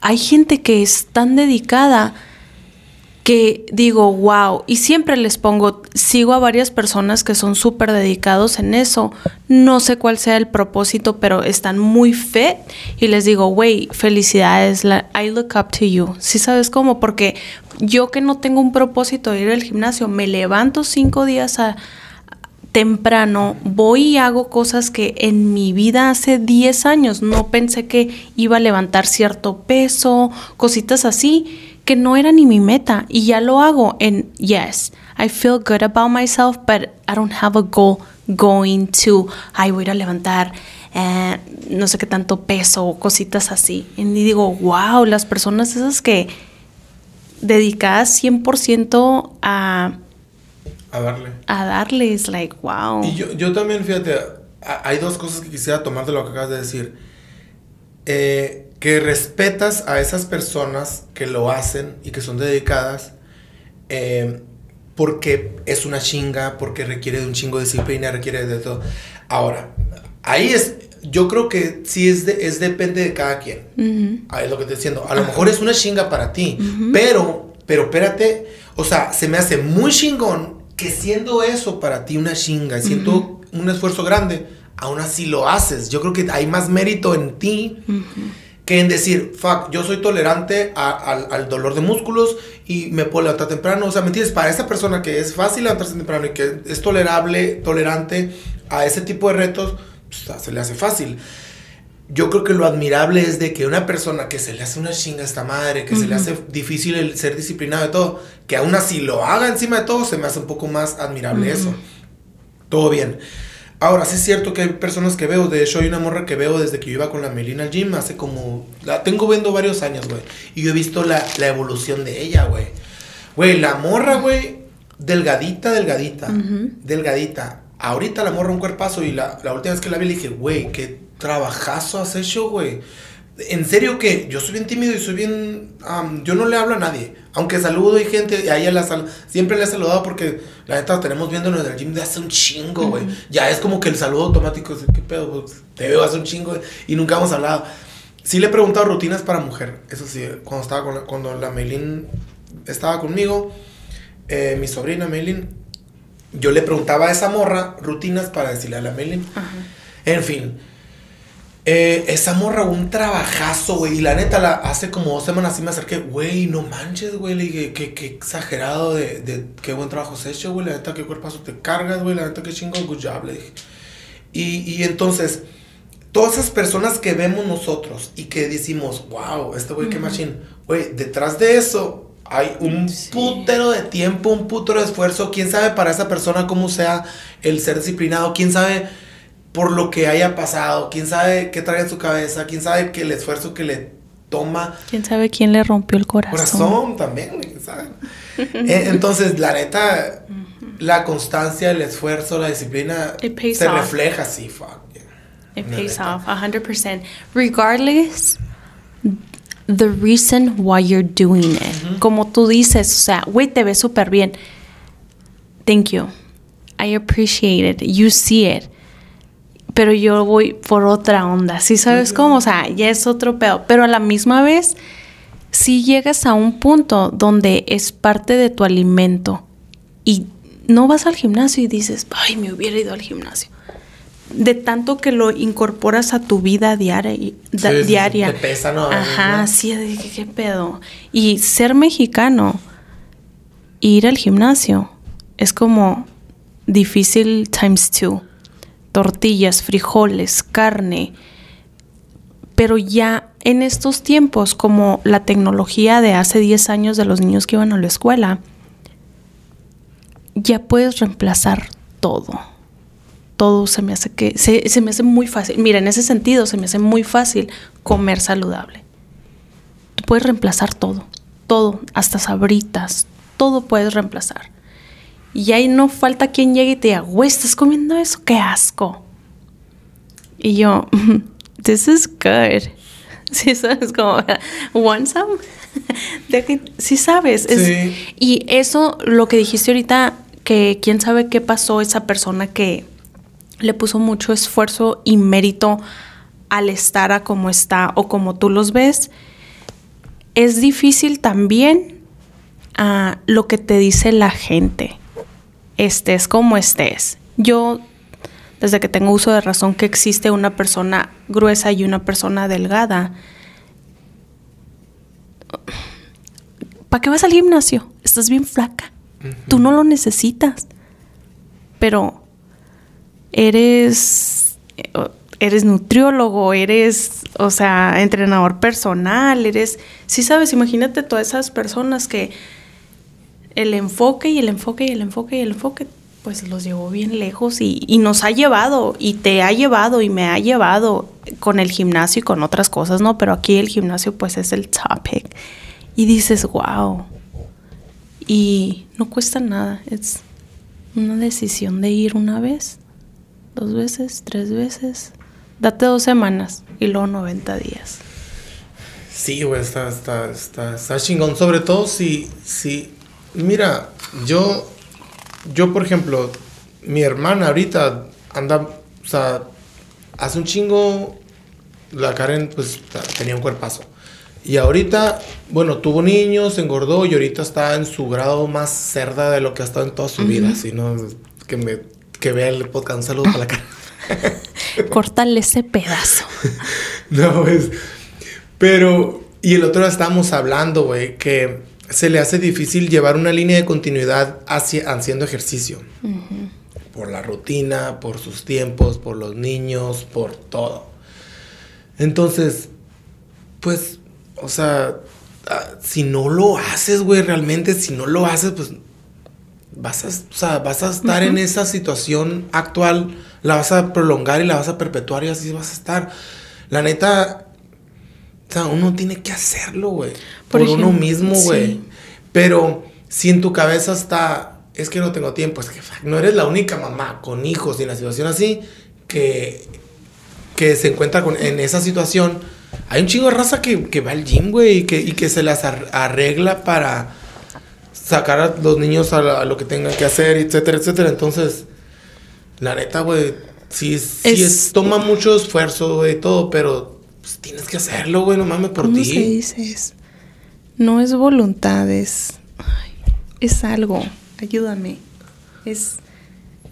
hay gente que es tan dedicada que digo, wow, y siempre les pongo, sigo a varias personas que son súper dedicados en eso, no sé cuál sea el propósito, pero están muy fit y les digo, wey, felicidades, I look up to you, ¿sí sabes cómo? Porque yo que no tengo un propósito de ir al gimnasio, me levanto cinco días a, temprano, voy y hago cosas que en mi vida hace 10 años no pensé que iba a levantar cierto peso, cositas así que no era ni mi meta y ya lo hago en yes, I feel good about myself, but I don't have a goal going to, ay, voy a ir a levantar eh, no sé qué tanto peso o cositas así. Y digo, wow, las personas esas que dedicadas 100% a... A darle. A darle, es like, wow. Y yo, yo también, fíjate, hay dos cosas que quisiera tomar de lo que acabas de decir. Eh, que respetas a esas personas que lo hacen y que son dedicadas eh, porque es una chinga, porque requiere de un chingo de disciplina, requiere de todo. Ahora, ahí es, yo creo que sí es, es depende de cada quien. Ahí es lo que estoy diciendo. A lo mejor es una chinga para ti, pero, pero espérate, o sea, se me hace muy chingón que siendo eso para ti una chinga, y siendo un esfuerzo grande, aún así lo haces. Yo creo que hay más mérito en ti que en decir, fuck, yo soy tolerante al dolor de músculos y me puedo levantar temprano. O sea, ¿me entiendes? Para esa persona que es fácil levantarse temprano y que es tolerable, tolerante a ese tipo de retos, pues, se le hace fácil. Yo creo que lo admirable es de que una persona que se le hace una chinga a esta madre, que se le hace difícil el ser disciplinado de todo, que aún así lo haga encima de todo, se me hace un poco más admirable eso. Todo bien. Ahora, sí es cierto que hay personas que veo, de hecho hay una morra que veo desde que yo iba con la Melina al gym, hace como, la tengo viendo varios años, güey. Y yo he visto la, evolución de ella, güey. Güey, la morra, güey, delgadita, delgadita, delgadita. Ahorita la morra un cuerpazo y la, la última vez que la vi le dije, güey, qué trabajazo has hecho, güey en serio que yo soy bien tímido y soy bien... yo no le hablo a nadie. Aunque saludo y gente, y a ella la sal, siempre le he saludado porque la neta tenemos viéndonos en el gym de hace un chingo, güey. Ya es como que el saludo automático, ¿qué pedo? Pues, te veo hace un chingo y nunca hemos hablado. Sí le he preguntado rutinas para mujer, eso sí, cuando estaba con la, cuando la Meilin estaba conmigo, eh, mi sobrina Meilin, yo le preguntaba a esa morra rutinas para decirle a la Meilin. En fin, eh, esa morra, un trabajazo, güey. Y la neta, la, hace como dos semanas así me acerqué, güey, no manches, güey. Le dije, qué, qué exagerado de, de, qué buen trabajo has hecho, güey. La neta, qué cuerpazo te cargas, güey. La neta, qué chingón, good job, le dije. Y, y entonces, todas esas personas que vemos nosotros y que decimos, wow, este güey, qué machine. Güey, detrás de eso hay un putero de tiempo, un putero de esfuerzo. Quién sabe para esa persona cómo sea el ser disciplinado. Quién sabe por lo que haya pasado, quién sabe qué trae en su cabeza, quién sabe que el esfuerzo que le toma. Quién sabe quién le rompió el corazón. Corazón también, quién sabe. Eh, entonces, la neta, la constancia, el esfuerzo, la disciplina se off. refleja así, fuck. yeah. It La pays neta. off 100%. Regardless the reason why you're doing it. Como tú dices, o sea, güey, te ves súper bien. Thank you. I appreciate it. You see it. Pero yo voy por otra onda. ¿Sí sabes cómo? O sea, ya es otro pedo. Pero a la misma vez, si llegas a un punto donde es parte de tu alimento y no vas al gimnasio y dices, ay, me hubiera ido al gimnasio. De tanto que lo incorporas a tu vida diaria. y- Sí, diaria. te pesa, ¿no? Ajá, sí, que, qué pedo. Y ser mexicano, ir al gimnasio, es como difícil times two. Tortillas, frijoles, carne. Pero ya en estos tiempos, como la tecnología de hace 10 años de los niños que iban a la escuela, ya puedes reemplazar todo. Todo se me hace que se, me hace muy fácil. Mira, en ese sentido se me hace muy fácil comer saludable. Tú puedes reemplazar todo, todo, hasta sabritas, todo puedes reemplazar. Y ahí no falta quien llegue y te diga, güey, ¿estás comiendo eso? ¡Qué asco! Y yo, this is good. Sí, sabes, como, want some? Sí sabes. es- Sí. y eso, lo que dijiste ahorita, que quién sabe qué pasó esa persona que le puso mucho esfuerzo y mérito al estar a como está o como tú los ves, es difícil también a lo que te dice la gente. Estés como estés. Yo, desde que tengo uso de razón que existe una persona gruesa y una persona delgada, ¿para qué vas al gimnasio? Estás bien flaca. Tú no lo necesitas. Pero eres eres nutriólogo, eres, o sea, entrenador personal, eres, sí sabes, imagínate todas esas personas que el enfoque y el enfoque y el enfoque y el enfoque, pues los llevó bien lejos y, y nos ha llevado y te ha llevado y me ha llevado con el gimnasio y con otras cosas, ¿no? Pero aquí el gimnasio pues es el topic y dices, wow. Y no cuesta nada, es una decisión de ir una vez, dos veces, tres veces. Date dos semanas y luego 90 días. Sí, güey, está, está, está, está chingón. Sobre todo si, si, mira, yo, yo por ejemplo, mi hermana ahorita anda, o sea, hace un chingo, la Karen pues tenía un cuerpazo. Y ahorita, bueno, tuvo niños, engordó y ahorita está en su grado más cerda de lo que ha estado en toda su vida. Así, ¿no? Que, me, que vea el podcast. Un saludo para la Karen. Córtale ese pedazo. No, pues. Pero, y el otro día estábamos hablando, güey, que se le hace difícil llevar una línea de continuidad hacia, haciendo ejercicio. Por la rutina, por sus tiempos, por los niños, por todo. Entonces, pues, o sea, ah, si no lo haces, güey, realmente, si no lo haces, pues vas a, o sea, vas a estar en esa situación actual, la vas a prolongar y la vas a perpetuar y así vas a estar. La neta, sea, uno tiene que hacerlo, güey. Por, Por uno mismo, güey. sí. Pero si en tu cabeza está, es que no tengo tiempo, es que fuck, no eres la única mamá con hijos y en la situación así que, que se encuentra con, en esa situación. Hay un chingo de raza que, que va al gym, güey, y que, y que se las ar- arregla para sacar a los niños a, la- a lo que tengan que hacer, etcétera, etcétera. Entonces, la neta, güey, sí, sí Es- es- toma mucho esfuerzo, güey, todo, pero pues, tienes que hacerlo, güey, no mames por ¿Cómo ti. se dice? No es voluntad, es, ay, es algo. Ayúdame. Es,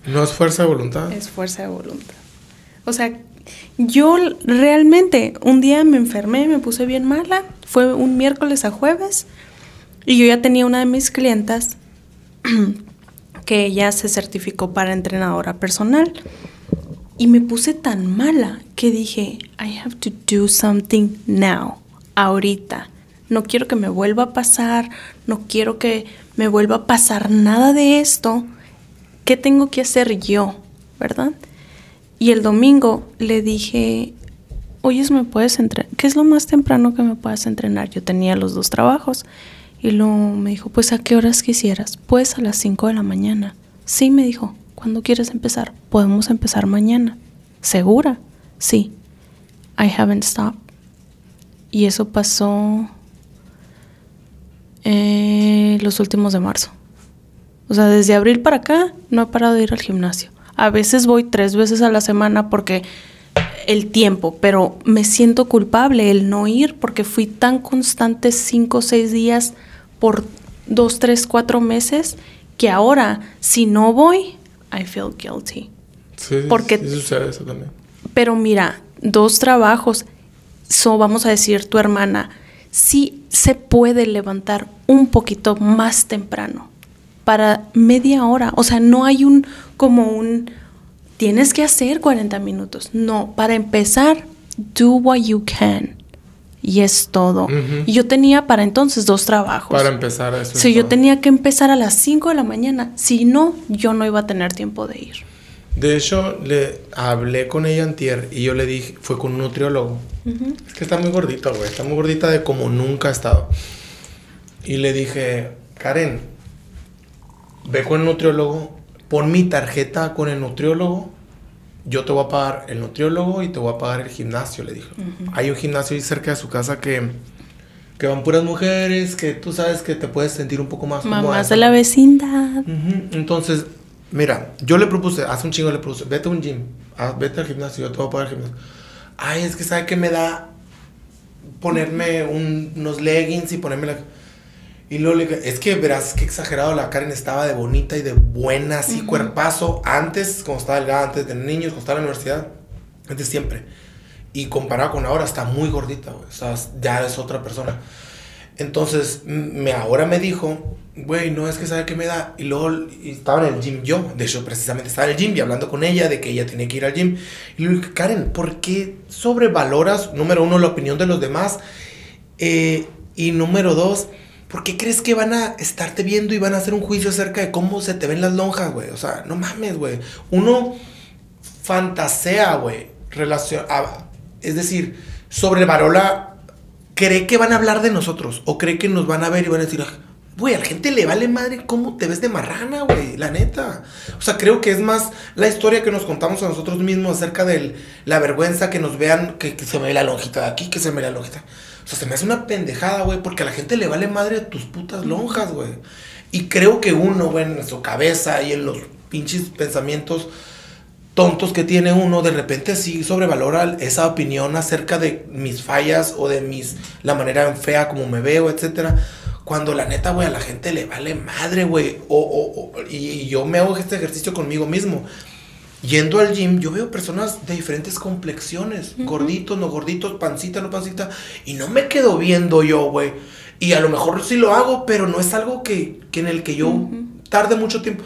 No es fuerza de voluntad. es fuerza de voluntad. O sea, yo realmente un día me enfermé, me puse bien mala. Fue un miércoles a jueves. Y yo ya tenía una de mis clientas que ella se certificó para entrenadora personal. Y me puse tan mala que dije, I have to do something now, ahorita. No quiero que me vuelva a pasar, no quiero que me vuelva a pasar nada de esto. ¿Qué tengo que hacer yo? ¿Verdad? Y el domingo le dije, oye, ¿me puedes entrenar? ¿Qué es lo más temprano que me puedas entrenar? Yo tenía los dos trabajos. Y luego me dijo, pues a qué horas quisieras. Pues a las 5 de la mañana. Sí, me dijo, ¿cuándo quieres empezar? Podemos empezar mañana. ¿Segura? Sí. I haven't stopped. Y eso pasó eh, los últimos de marzo. O sea, desde abril para acá no he parado de ir al gimnasio. A veces voy tres veces a la semana porque el tiempo, pero me siento culpable el no ir porque fui tan constante cinco seis días por dos, tres, cuatro meses que ahora si no voy, I feel guilty. Sí, Porque- sí sucede eso también. Pero mira, dos trabajos, so vamos a decir tu hermana, sí se puede levantar un poquito más temprano para media hora. O sea, no hay un como un tienes que hacer 40 minutos. No, para empezar, do what you can. Y es todo. Ujú. Y yo tenía para entonces dos trabajos. Para empezar eso. Sí, es yo tenía que empezar a las 5 de la mañana. Si no, yo no iba a tener tiempo de ir. De hecho, le hablé con ella antier y yo le dije, fue con un nutriólogo. Es que está muy gordita, güey. Está muy gordita de como nunca ha estado. Y le dije, Karen, ve con el nutriólogo, pon mi tarjeta con el nutriólogo. Yo te voy a pagar el nutriólogo y te voy a pagar el gimnasio, le dije. Hay un gimnasio ahí cerca de su casa que, que van puras mujeres, que tú sabes que te puedes sentir un poco más. Mamás de la vecindad. Entonces, mira, yo le propuse, hace un chingo le propuse, vete a un gym, ah, vete al gimnasio, yo te voy a pagar el gimnasio. Ay, es que sabe que me da ponerme un- unos leggings y ponerme la... Y luego le es que verás que exagerado la Karen estaba de bonita y de buena, así cuerpazo, antes, como estaba delgada, antes de niños, cuando estaba en la universidad, antes siempre. Y comparado con ahora, está muy gordita, güey, o sea, ya es otra persona. Entonces, me, ahora me dijo, güey, no es que sabe qué me da. Y luego y estaba en el gym yo. De hecho, precisamente estaba en el gym y hablando con ella de que ella tenía que ir al gym. Y le dije, Karen, ¿por qué sobrevaloras, número uno, la opinión de los demás? Eh, y número dos, ¿por qué crees que van a estarte viendo y van a hacer un juicio acerca de cómo se te ven las lonjas, güey? O sea, no mames, güey. Uno fantasea, güey. Relación, ah, es decir, sobrevalora cree que van a hablar de nosotros o cree que nos van a ver y van a decir, "Ah, güey, a la gente le vale madre cómo te ves de marrana, güey, la neta. O sea, creo que es más la historia que nos contamos a nosotros mismos acerca de la vergüenza que nos vean que, que se me ve la lonjita de aquí, que se me ve la lonjita. Sea, se me hace una pendejada, güey, porque a la gente le vale madre tus putas lonjas, güey. Y creo que uno, güey, en su cabeza y en los pinches pensamientos tontos que tiene uno, de repente sí sobrevalora esa opinión acerca de mis fallas o de mis la manera fea como me veo, etcétera. Cuando la neta, güey, a la gente le vale madre, güey. O, o- o- y yo me hago este ejercicio conmigo mismo. Yendo al gym, yo veo personas de diferentes complexiones, gorditos, no gorditos, pancita, no pancita, y no me quedo viendo yo, güey. Y a lo mejor sí lo hago, pero no es algo que, que en el que yo tarde mucho tiempo.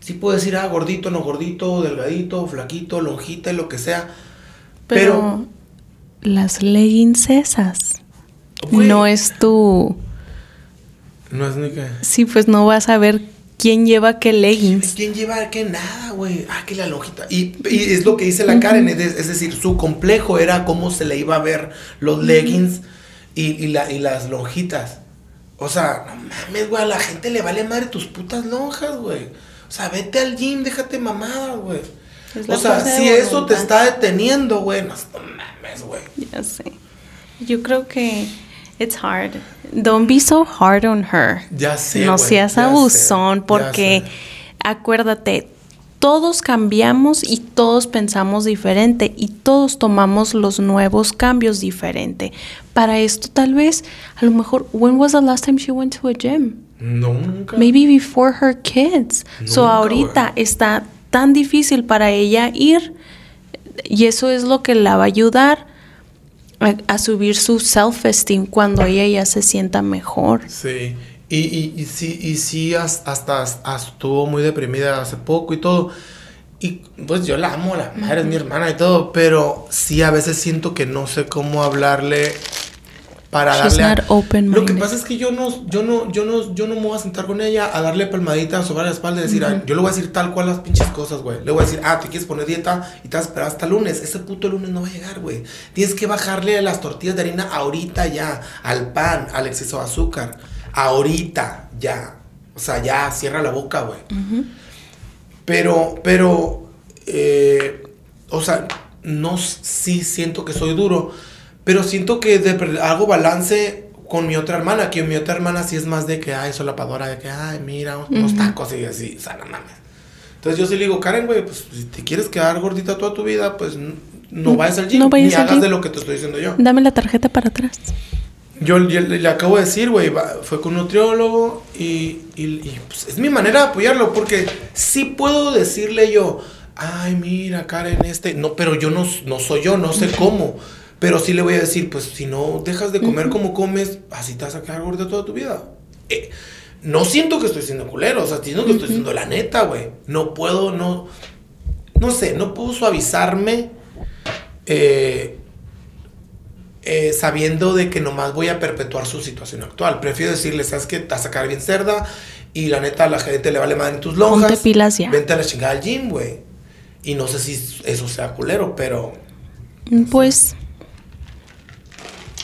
Sí puedo decir, ah, gordito, no gordito, delgadito, flaquito, lonjita, lo que sea. Pero, las leggings esas no es tu... No es ni que. Sí, pues no vas a ver quién lleva qué leggings. ¿Quién lleva qué nada, güey? Ah, que la lonjita. Y, y es lo que dice la Karen, es, es decir, su complejo era cómo se le iba a ver los leggings y, y la- y las lonjitas. O sea, no mames, güey, a la gente le vale madre tus putas lonjas, güey. O sea, vete al gym, déjate mamada, güey. O sea, si eso te está deteniendo, güey, no, no mames, güey. Ya sé. Yo creo que it's hard. Don't be so hard on her. Ya sé, no seas sé, abusón porque acuérdate, todos cambiamos y todos pensamos diferente y todos tomamos los nuevos cambios diferente. Para esto tal vez, a lo mejor, when was the last time she went to a gym? No, nunca. Maybe before her kids. so Nunca, ahorita güey. está tan difícil para ella ir y eso es lo que la va a ayudar a, subir su self-esteem cuando ella ya se sienta mejor. Sí, y, y, y sí, y sí as- hasta, hasta estuvo muy deprimida hace poco y todo. Y pues yo la amo, la madre es mi hermana y todo, pero sí a veces siento que no sé cómo hablarle para She's darle a-. Lo que pasa es que yo no yo no yo no yo no me voy a sentar con ella a darle palmaditas sobre la espalda y decir, "Ay, yo le voy a decir tal cual las pinches cosas, güey. Le voy a decir, "Ah, te quieres poner dieta y te vas a esperar hasta lunes." Ese puto lunes no va a llegar, güey. Tienes que bajarle las tortillas de harina ahorita ya, al pan, al exceso de azúcar, ahorita ya. O sea, ya cierra la boca, güey. Pero, pero, eh, o sea, no sí siento que soy duro, pero siento que de, hago balance con mi otra hermana, que mi otra hermana sí es más de que, ay, solapadora, de que, ay, mira, unos tacos y así, o sea, no mames. Entonces yo sí le digo, Karen, güey, pues si te quieres quedar gordita toda tu vida, pues no vayas al gym, ni hagas de lo que te estoy diciendo yo. Dame la tarjeta para atrás. Yo, le, acabo de decir, güey, fue con un nutriólogo y, pues, es mi manera de apoyarlo porque sí puedo decirle yo, ay, mira, Karen, este, no, pero yo no, no soy yo, no sé cómo. Pero sí le voy a decir, pues si no dejas de comer como comes, así te vas a quedar gorda toda tu vida. Eh, no siento que estoy siendo culero, o sea, siento que estoy siendo la neta, güey. No puedo, no, no sé, no puedo suavizarme eh, eh, sabiendo de que nomás voy a perpetuar su situación actual. Prefiero decirle, ¿sabes qué? Te vas a sacar bien cerda y la neta a la gente le vale más en tus lonjas. Ponte pilas ya. Vente a la chingada al gym, güey. Y no sé si eso sea culero, pero... Pues...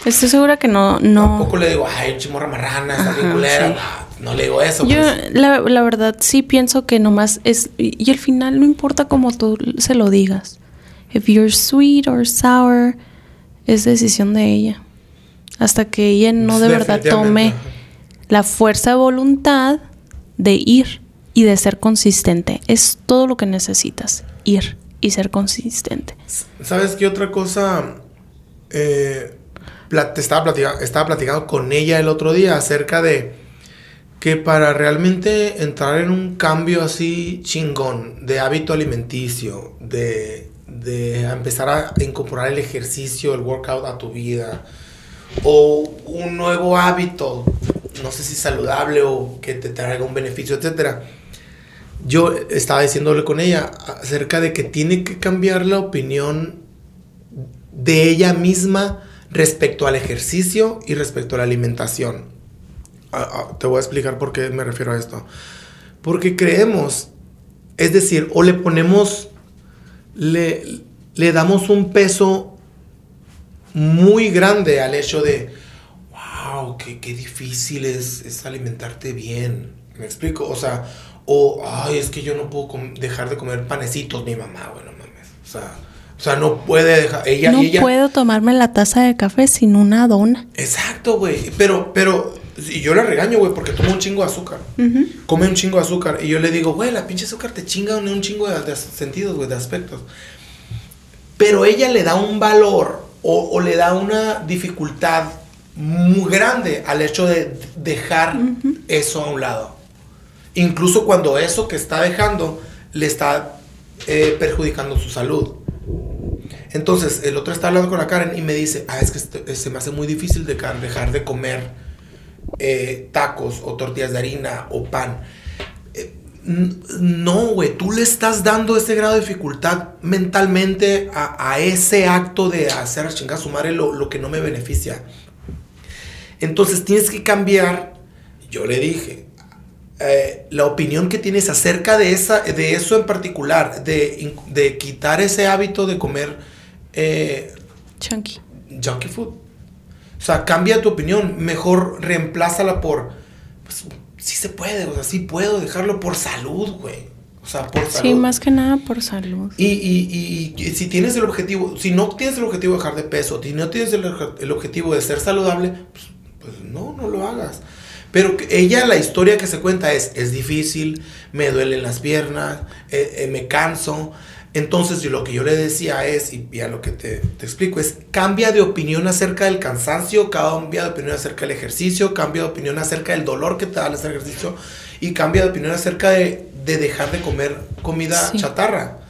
Estoy segura que no, no. Tampoco le digo, ay, chimorra marrana, está bien culera. No, le digo eso. Yo, pues. la, la, verdad, sí pienso que nomás es. Y al final no importa cómo tú se lo digas. If you're sweet or sour, es decisión de ella. Hasta que ella no de verdad tome la fuerza de voluntad de ir y de ser consistente. Es todo lo que necesitas. Ir y ser consistente. ¿Sabes qué otra cosa? Eh, estaba, platicando, estaba platicando con ella el otro día acerca de que para realmente entrar en un cambio así chingón de hábito alimenticio, de, de empezar a incorporar el ejercicio, el workout a tu vida, o un nuevo hábito, no sé si saludable o que te traiga un beneficio, etc. Yo estaba diciéndole con ella acerca de que tiene que cambiar la opinión de ella misma respecto al ejercicio y respecto a la alimentación. Ah, ah, te voy a explicar por qué me refiero a esto. Porque creemos, es decir, o le ponemos, le, le damos un peso muy grande al hecho de, wow, qué, qué difícil es, es, alimentarte bien. ¿Me explico? O sea, o, ay, es que yo no puedo dejar de comer panecitos, mi mamá, bueno, mames. O sea, o sea, no puede dejar. Ella, no ella, puedo tomarme la taza de café sin una dona. Exacto, güey. Pero, pero, y yo la regaño, güey, porque toma un chingo de azúcar. Come un chingo de azúcar. Y yo le digo, güey, la pinche azúcar te chinga en un chingo de, sentidos, güey, de aspectos. Pero ella le da un valor o, le da una dificultad muy grande al hecho de dejar eso a un lado. Incluso cuando eso que está dejando le está eh, perjudicando su salud. Entonces, el otro está hablando con la Karen y me dice, ah, es que este, se me hace muy difícil de dejar de comer eh, tacos o tortillas de harina o pan. Eh, no, güey, tú le estás dando ese grado de dificultad mentalmente a, ese acto de hacer a chingar a su madre lo, que no me beneficia. Entonces tienes que cambiar, yo le dije, eh, la opinión que tienes acerca de, esa, de eso en particular, de quitar ese hábito de comer eh, junkie. Junkie food. O sea, cambia tu opinión. Mejor reemplázala por. Pues, sí se puede, o sea, sí puedo dejarlo por salud, güey. O sea, por salud. Sí, más que nada por salud. Y, y, y, si tienes el objetivo, si no tienes el objetivo de dejar de peso, si no tienes el, el objetivo de ser saludable, pues, pues, no, no lo hagas. Pero ella, la historia que se cuenta es, es difícil, me duelen las piernas, eh, eh, me canso, entonces yo lo que yo le decía es, y a lo que te, explico, es cambia de opinión acerca del cansancio, cambia de opinión acerca del ejercicio, cambia de opinión acerca del dolor que te da el hacer ejercicio y cambia de opinión acerca de, dejar de comer comida chatarra.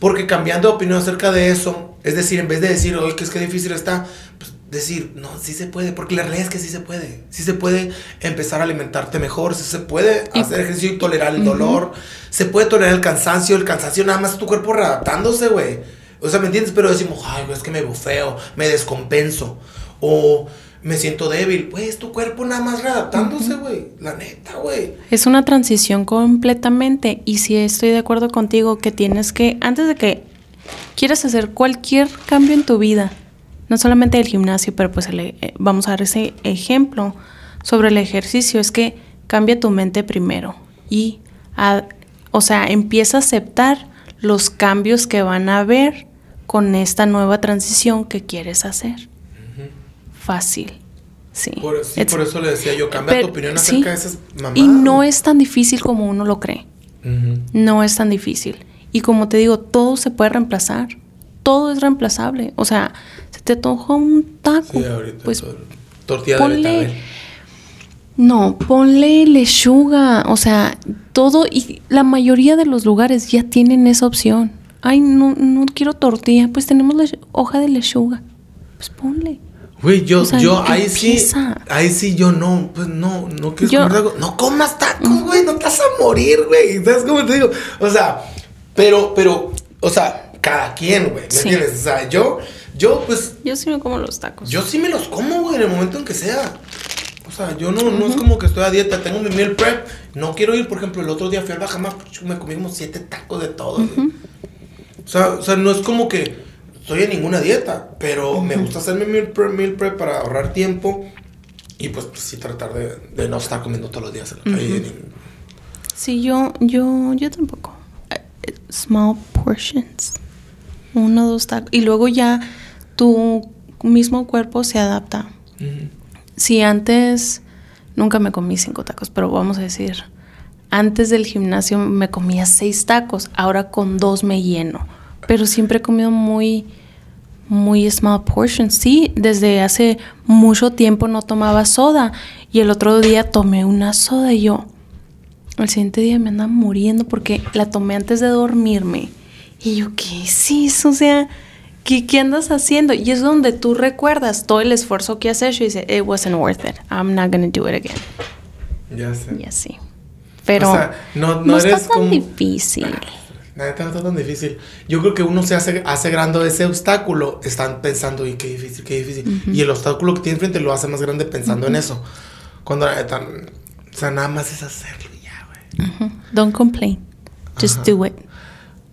Porque cambiando de opinión acerca de eso, es decir, en vez de decir, oye, que es que difícil está, pues decir, no, sí se puede, porque la realidad es que sí se puede. Sí se puede empezar a alimentarte mejor, sí se puede hacer ejercicio y tolerar el dolor, se puede tolerar el cansancio, el cansancio nada más tu cuerpo readaptándose, güey. O sea, ¿me entiendes? Pero decimos, ay, güey, es que me bufeo, me descompenso, o me siento débil. Pues tu cuerpo nada más readaptándose, güey. La neta, güey. Es una transición completamente. Y sí estoy de acuerdo contigo que tienes que, antes de que quieras hacer cualquier cambio en tu vida, no solamente el gimnasio, pero pues eh, vamos a dar ese ejemplo sobre el ejercicio, es que cambia tu mente primero y O sea, empieza a aceptar los cambios que van a haber con esta nueva transición que quieres hacer. Fácil. Sí. Por, sí, por eso le decía yo, cambia pero- tu opinión sí. acerca de esas mamadas. Y no es tan difícil como uno lo cree. No es tan difícil. Y como te digo, todo se puede reemplazar. Todo es reemplazable. O sea, se te antoja un taco. Sí, ahorita. pues tortilla de betabel. no, ponle lechuga. O sea, todo. Y la mayoría de los lugares ya tienen esa opción. Ay, no, no quiero tortilla. Pues tenemos hoja de lechuga. Pues ponle. Güey, yo, O sea, yo, ahí sí, ahí sí yo no, pues no, no quieres Yo- comer algo. No comas tacos, güey, no te vas a morir, güey. ¿Sabes cómo te digo? O sea, pero, pero, o sea, cada quien, güey, ¿me Sí. entiendes? O sea, yo, yo, pues, Yo sí me como los tacos. yo sí me los como, güey, en el momento en que sea. O sea, yo no, no es como que estoy a dieta, tengo mi meal prep. No quiero ir, por ejemplo, el otro día fui al Bajamar, me comí como siete tacos de todo. güey. o, sea, o sea, no es como que estoy en ninguna dieta, pero me gusta hacer mi meal prep, meal prep para ahorrar tiempo y pues, pues, sí tratar de, de no estar comiendo todos los días en la calle. ni- Sí, yo, yo, yo tampoco. Eh, eh, Small portions. Uno, dos tacos. Y luego ya tu mismo cuerpo se adapta. Si antes nunca me comí cinco tacos, pero vamos a decir, antes del gimnasio me comía seis tacos, ahora con dos me lleno. Pero siempre he comido muy, muy small portions. Sí, desde hace mucho tiempo no tomaba soda y el otro día tomé una soda y yo, el siguiente día me andaba muriendo porque la tomé antes de dormirme. Y yo, ¿qué es eso? O sea, ¿qué, qué andas haciendo? Y es donde tú recuerdas todo el esfuerzo que has hecho y dices, it wasn't worth it. I'm not gonna do it again. Ya sé. Y así. Pero O sea, no- no, no está eres tan como- difícil. Neta no está tan difícil. Yo creo que uno se hace, hace grande ese obstáculo, están pensando, y qué difícil, qué difícil. Y el obstáculo que tiene enfrente lo hace más grande pensando en eso. Cuando neta, o sea, nada más es hacerlo ya, güey. Ujú. Don't complain. Just do it.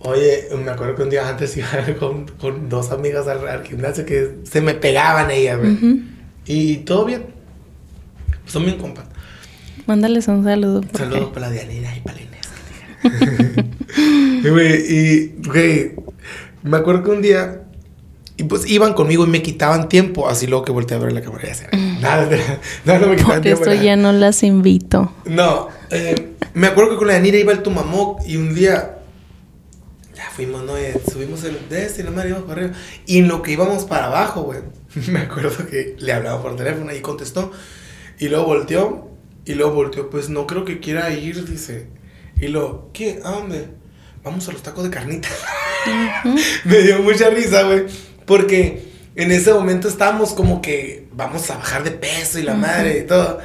Oye, me acuerdo que un día antes iba con, con dos amigas al, al gimnasio que se me pegaban ellas, güey. Ujú. Y todo bien. Son bien compas. Mándales un saludo. porque- Saludos para la Dianira y para la Inés. Y, güey, y, güey, me acuerdo que un día, y pues iban conmigo y me quitaban tiempo, así luego que volteé a ver la cámara y así, nada, nada, no me quitaban Por tiempo. eso nada. ya no las invito. No, eh, me acuerdo que con la Yanira iba el Tumamoc y un día fuimos, ¿no? Y subimos el de este y la madre íbamos para arriba. Y en lo que íbamos para abajo, güey, me acuerdo que le hablaba por teléfono y contestó. Y luego volteó, y luego volteó, pues no creo que quiera ir, dice. Y luego, ¿qué? ¿A dónde? Vamos a los tacos de carnita. me dio mucha risa, güey, porque en ese momento estábamos como que vamos a bajar de peso y la madre y todo.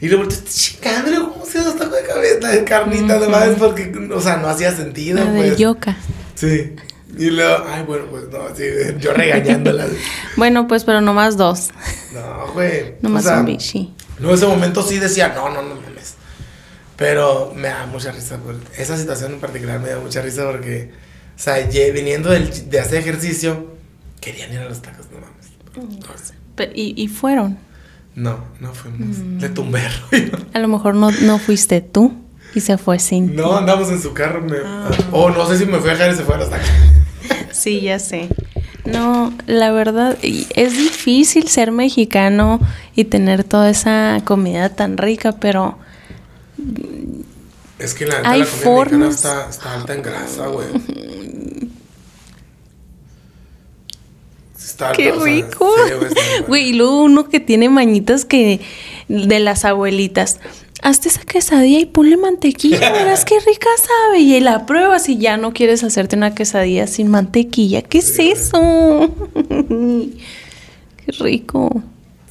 Y luego volteó, chingando, ¿cómo se los tacos de cabeza, de carnita, además? Porque, o sea, no hacía sentido, La del pues. Sí. Y luego, ay, bueno, pues no, sí, yo regañándola. Bueno, pues, pero nomás dos. No, güey. Nomás o sea, un bichi. No, en ese momento sí decía, no, no, no mames. Pero me da mucha risa. esa situación en particular me da mucha risa porque, o sea, viniendo del- de hacer ejercicio, querían ir a los tacos, no mames. Pe- y, y fueron. No, no fuimos. Mm. Le. A lo mejor no, no fuiste tú y se fue sin No, andamos en su carro. Me, Ah. O no sé si me fui a dejar y se fue a los tacos. Sí, ya sé. No, la verdad, es difícil ser mexicano y tener toda esa comida tan rica, pero Es que la, Hay la comida formas. mexicana está, está alta en grasa, güey. Está alta, ¡Qué o sea, rico! Güey, y luego uno que tiene mañitas que de las abuelitas. Hazte esa quesadilla y ponle mantequilla, verás qué rica sabe. Y la pruebas y ya no quieres hacerte una quesadilla sin mantequilla. ¿Qué es eso? qué rico.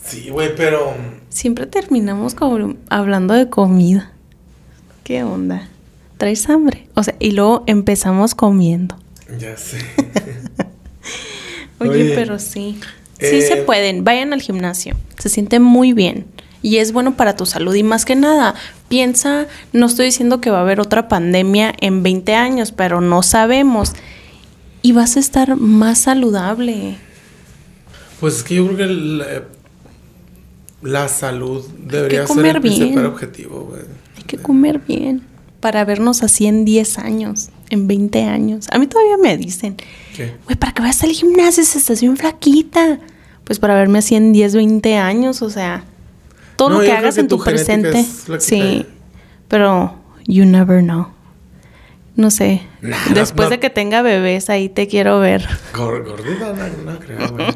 Sí, güey, pero. Siempre terminamos como hablando de comida. ¿Qué onda? ¿Traes hambre? O sea, y luego empezamos comiendo. Ya sé. Oye, Oye, pero sí. Sí eh, se pueden. Vayan al gimnasio. Se siente muy bien. Y es bueno para tu salud. Y más que nada, piensa, no estoy diciendo que va a haber otra pandemia en 20 años, pero no sabemos. Y vas a estar más saludable. Pues es que yo creo que la, la salud debería ser el principal objetivo, güey. Hay que comer bien. para vernos así en 10 años, en 20 años. A mí todavía me dicen, ¿Qué? güey, ¿para qué vas al gimnasio si estás bien flaquita? Pues para verme así en 10, 20 años, o sea, todo No, lo que hagas que en tu presente. Sí, pero you never know. No sé. Nah, Después no- de que tenga bebés, ahí te quiero ver. Gor- Gordita, no, no creo, güey.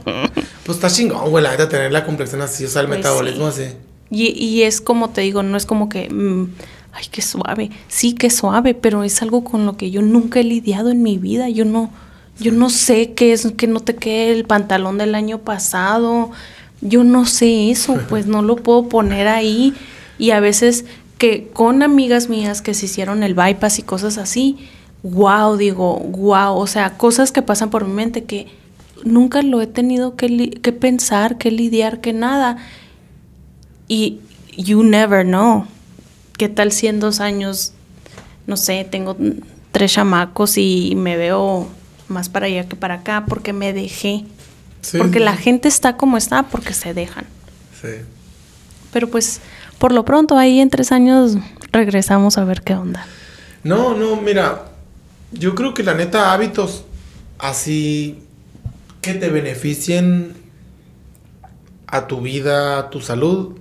Pues está chingón, güey, la neta, tener la complexión así, o sea, el Pues metabolismo sí. así. Y, y es como te digo, no es como que, mm, ay, qué suave. Sí, qué suave, pero es algo con lo que yo nunca he lidiado en mi vida. Yo no, yo no sé qué es que no te quede el pantalón del año pasado. Yo no sé eso, pues no lo puedo poner ahí. Y a veces que con amigas mías que se hicieron el bypass y cosas así, wow, digo, wow, o sea, cosas que pasan por mi mente que nunca lo he tenido que, que pensar, que lidiar, que nada. Y you never know. ¿Qué tal si en dos años, no sé, tengo tres chamacos y me veo más para allá que para acá porque me dejé? Sí, porque sí, la gente está como está porque se dejan. Sí. Pero pues, por lo pronto, ahí en tres años regresamos a ver qué onda. No, no, mira, yo creo que la neta hábitos así que te beneficien a tu vida, a tu salud,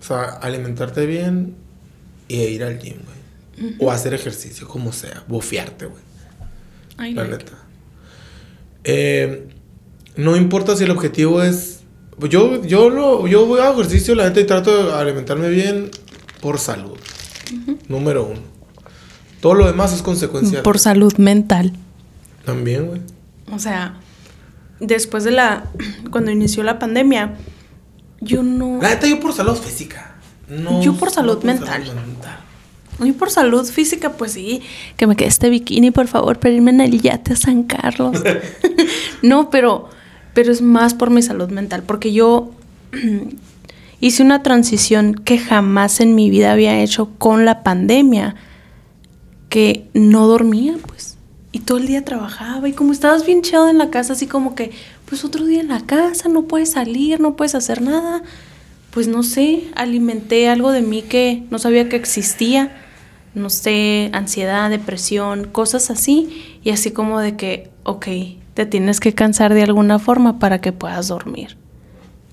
o sea, alimentarte bien y ir al gym, güey. O hacer ejercicio, como sea, bofearte, güey. La neta. Eh, no importa si el objetivo es. Yo, yo, lo, yo voy a ejercicio, la neta, y trato de alimentarme bien por salud. Número uno. Todo lo demás es consecuencia. Por salud mental. También, güey. O sea, después de la. Cuando inició la pandemia, yo no. La neta, yo por salud física. No, Yo por salud mental. Y por salud física, pues sí, que me quede este bikini, por favor, para irme en el yate a San Carlos. no, pero, pero es más por mi salud mental, porque yo hice una transición que jamás en mi vida había hecho con la pandemia, que no dormía, pues, y todo el día trabajaba, y como estabas bien chido en la casa, así como que, pues otro día en la casa, no puedes salir, no puedes hacer nada, pues no sé, alimenté algo de mí que no sabía que existía, no sé, ansiedad, depresión, cosas así, y así como de que, ok, te tienes que cansar de alguna forma para que puedas dormir.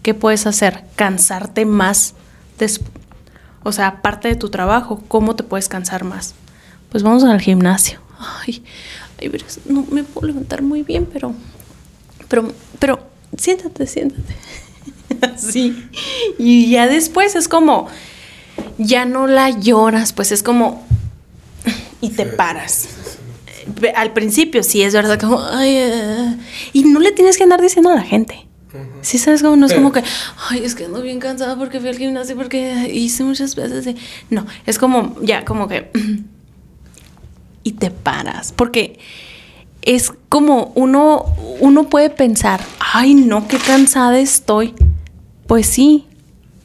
¿Qué puedes hacer? Cansarte más, o sea, aparte de tu trabajo, ¿cómo te puedes cansar más? Pues vamos al gimnasio. Ay, ay, verás, no me puedo levantar muy bien, pero, pero, pero, siéntate, siéntate. Así. Y ya después es como, ya no la lloras, pues es como, y te paras. Al principio sí es verdad, como, ay, eh", y no le tienes que andar diciendo a la gente. Sí, sabes como no es como que, ay, es que ando bien cansada porque fui al gimnasio, porque hice muchas veces. de-". No, es como, ya, como que. y te paras. Porque es como uno, uno puede pensar, ay, no, qué cansada estoy. Pues sí,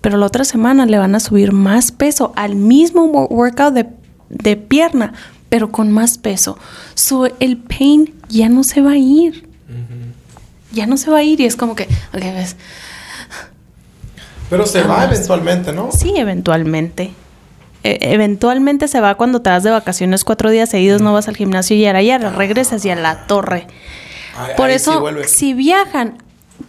pero la otra semana le van a subir más peso al mismo wo- workout de, de pierna, pero con más peso. So, el pain ya no se va a ir ya no se va a ir y es como que, ok, ves, Pero se va eventualmente, ¿no? sí, eventualmente. E- eventualmente se va cuando te vas de vacaciones cuatro días seguidos, no vas al gimnasio y ahora ya regresas y a la torre. Ay, Por eso, si viajan,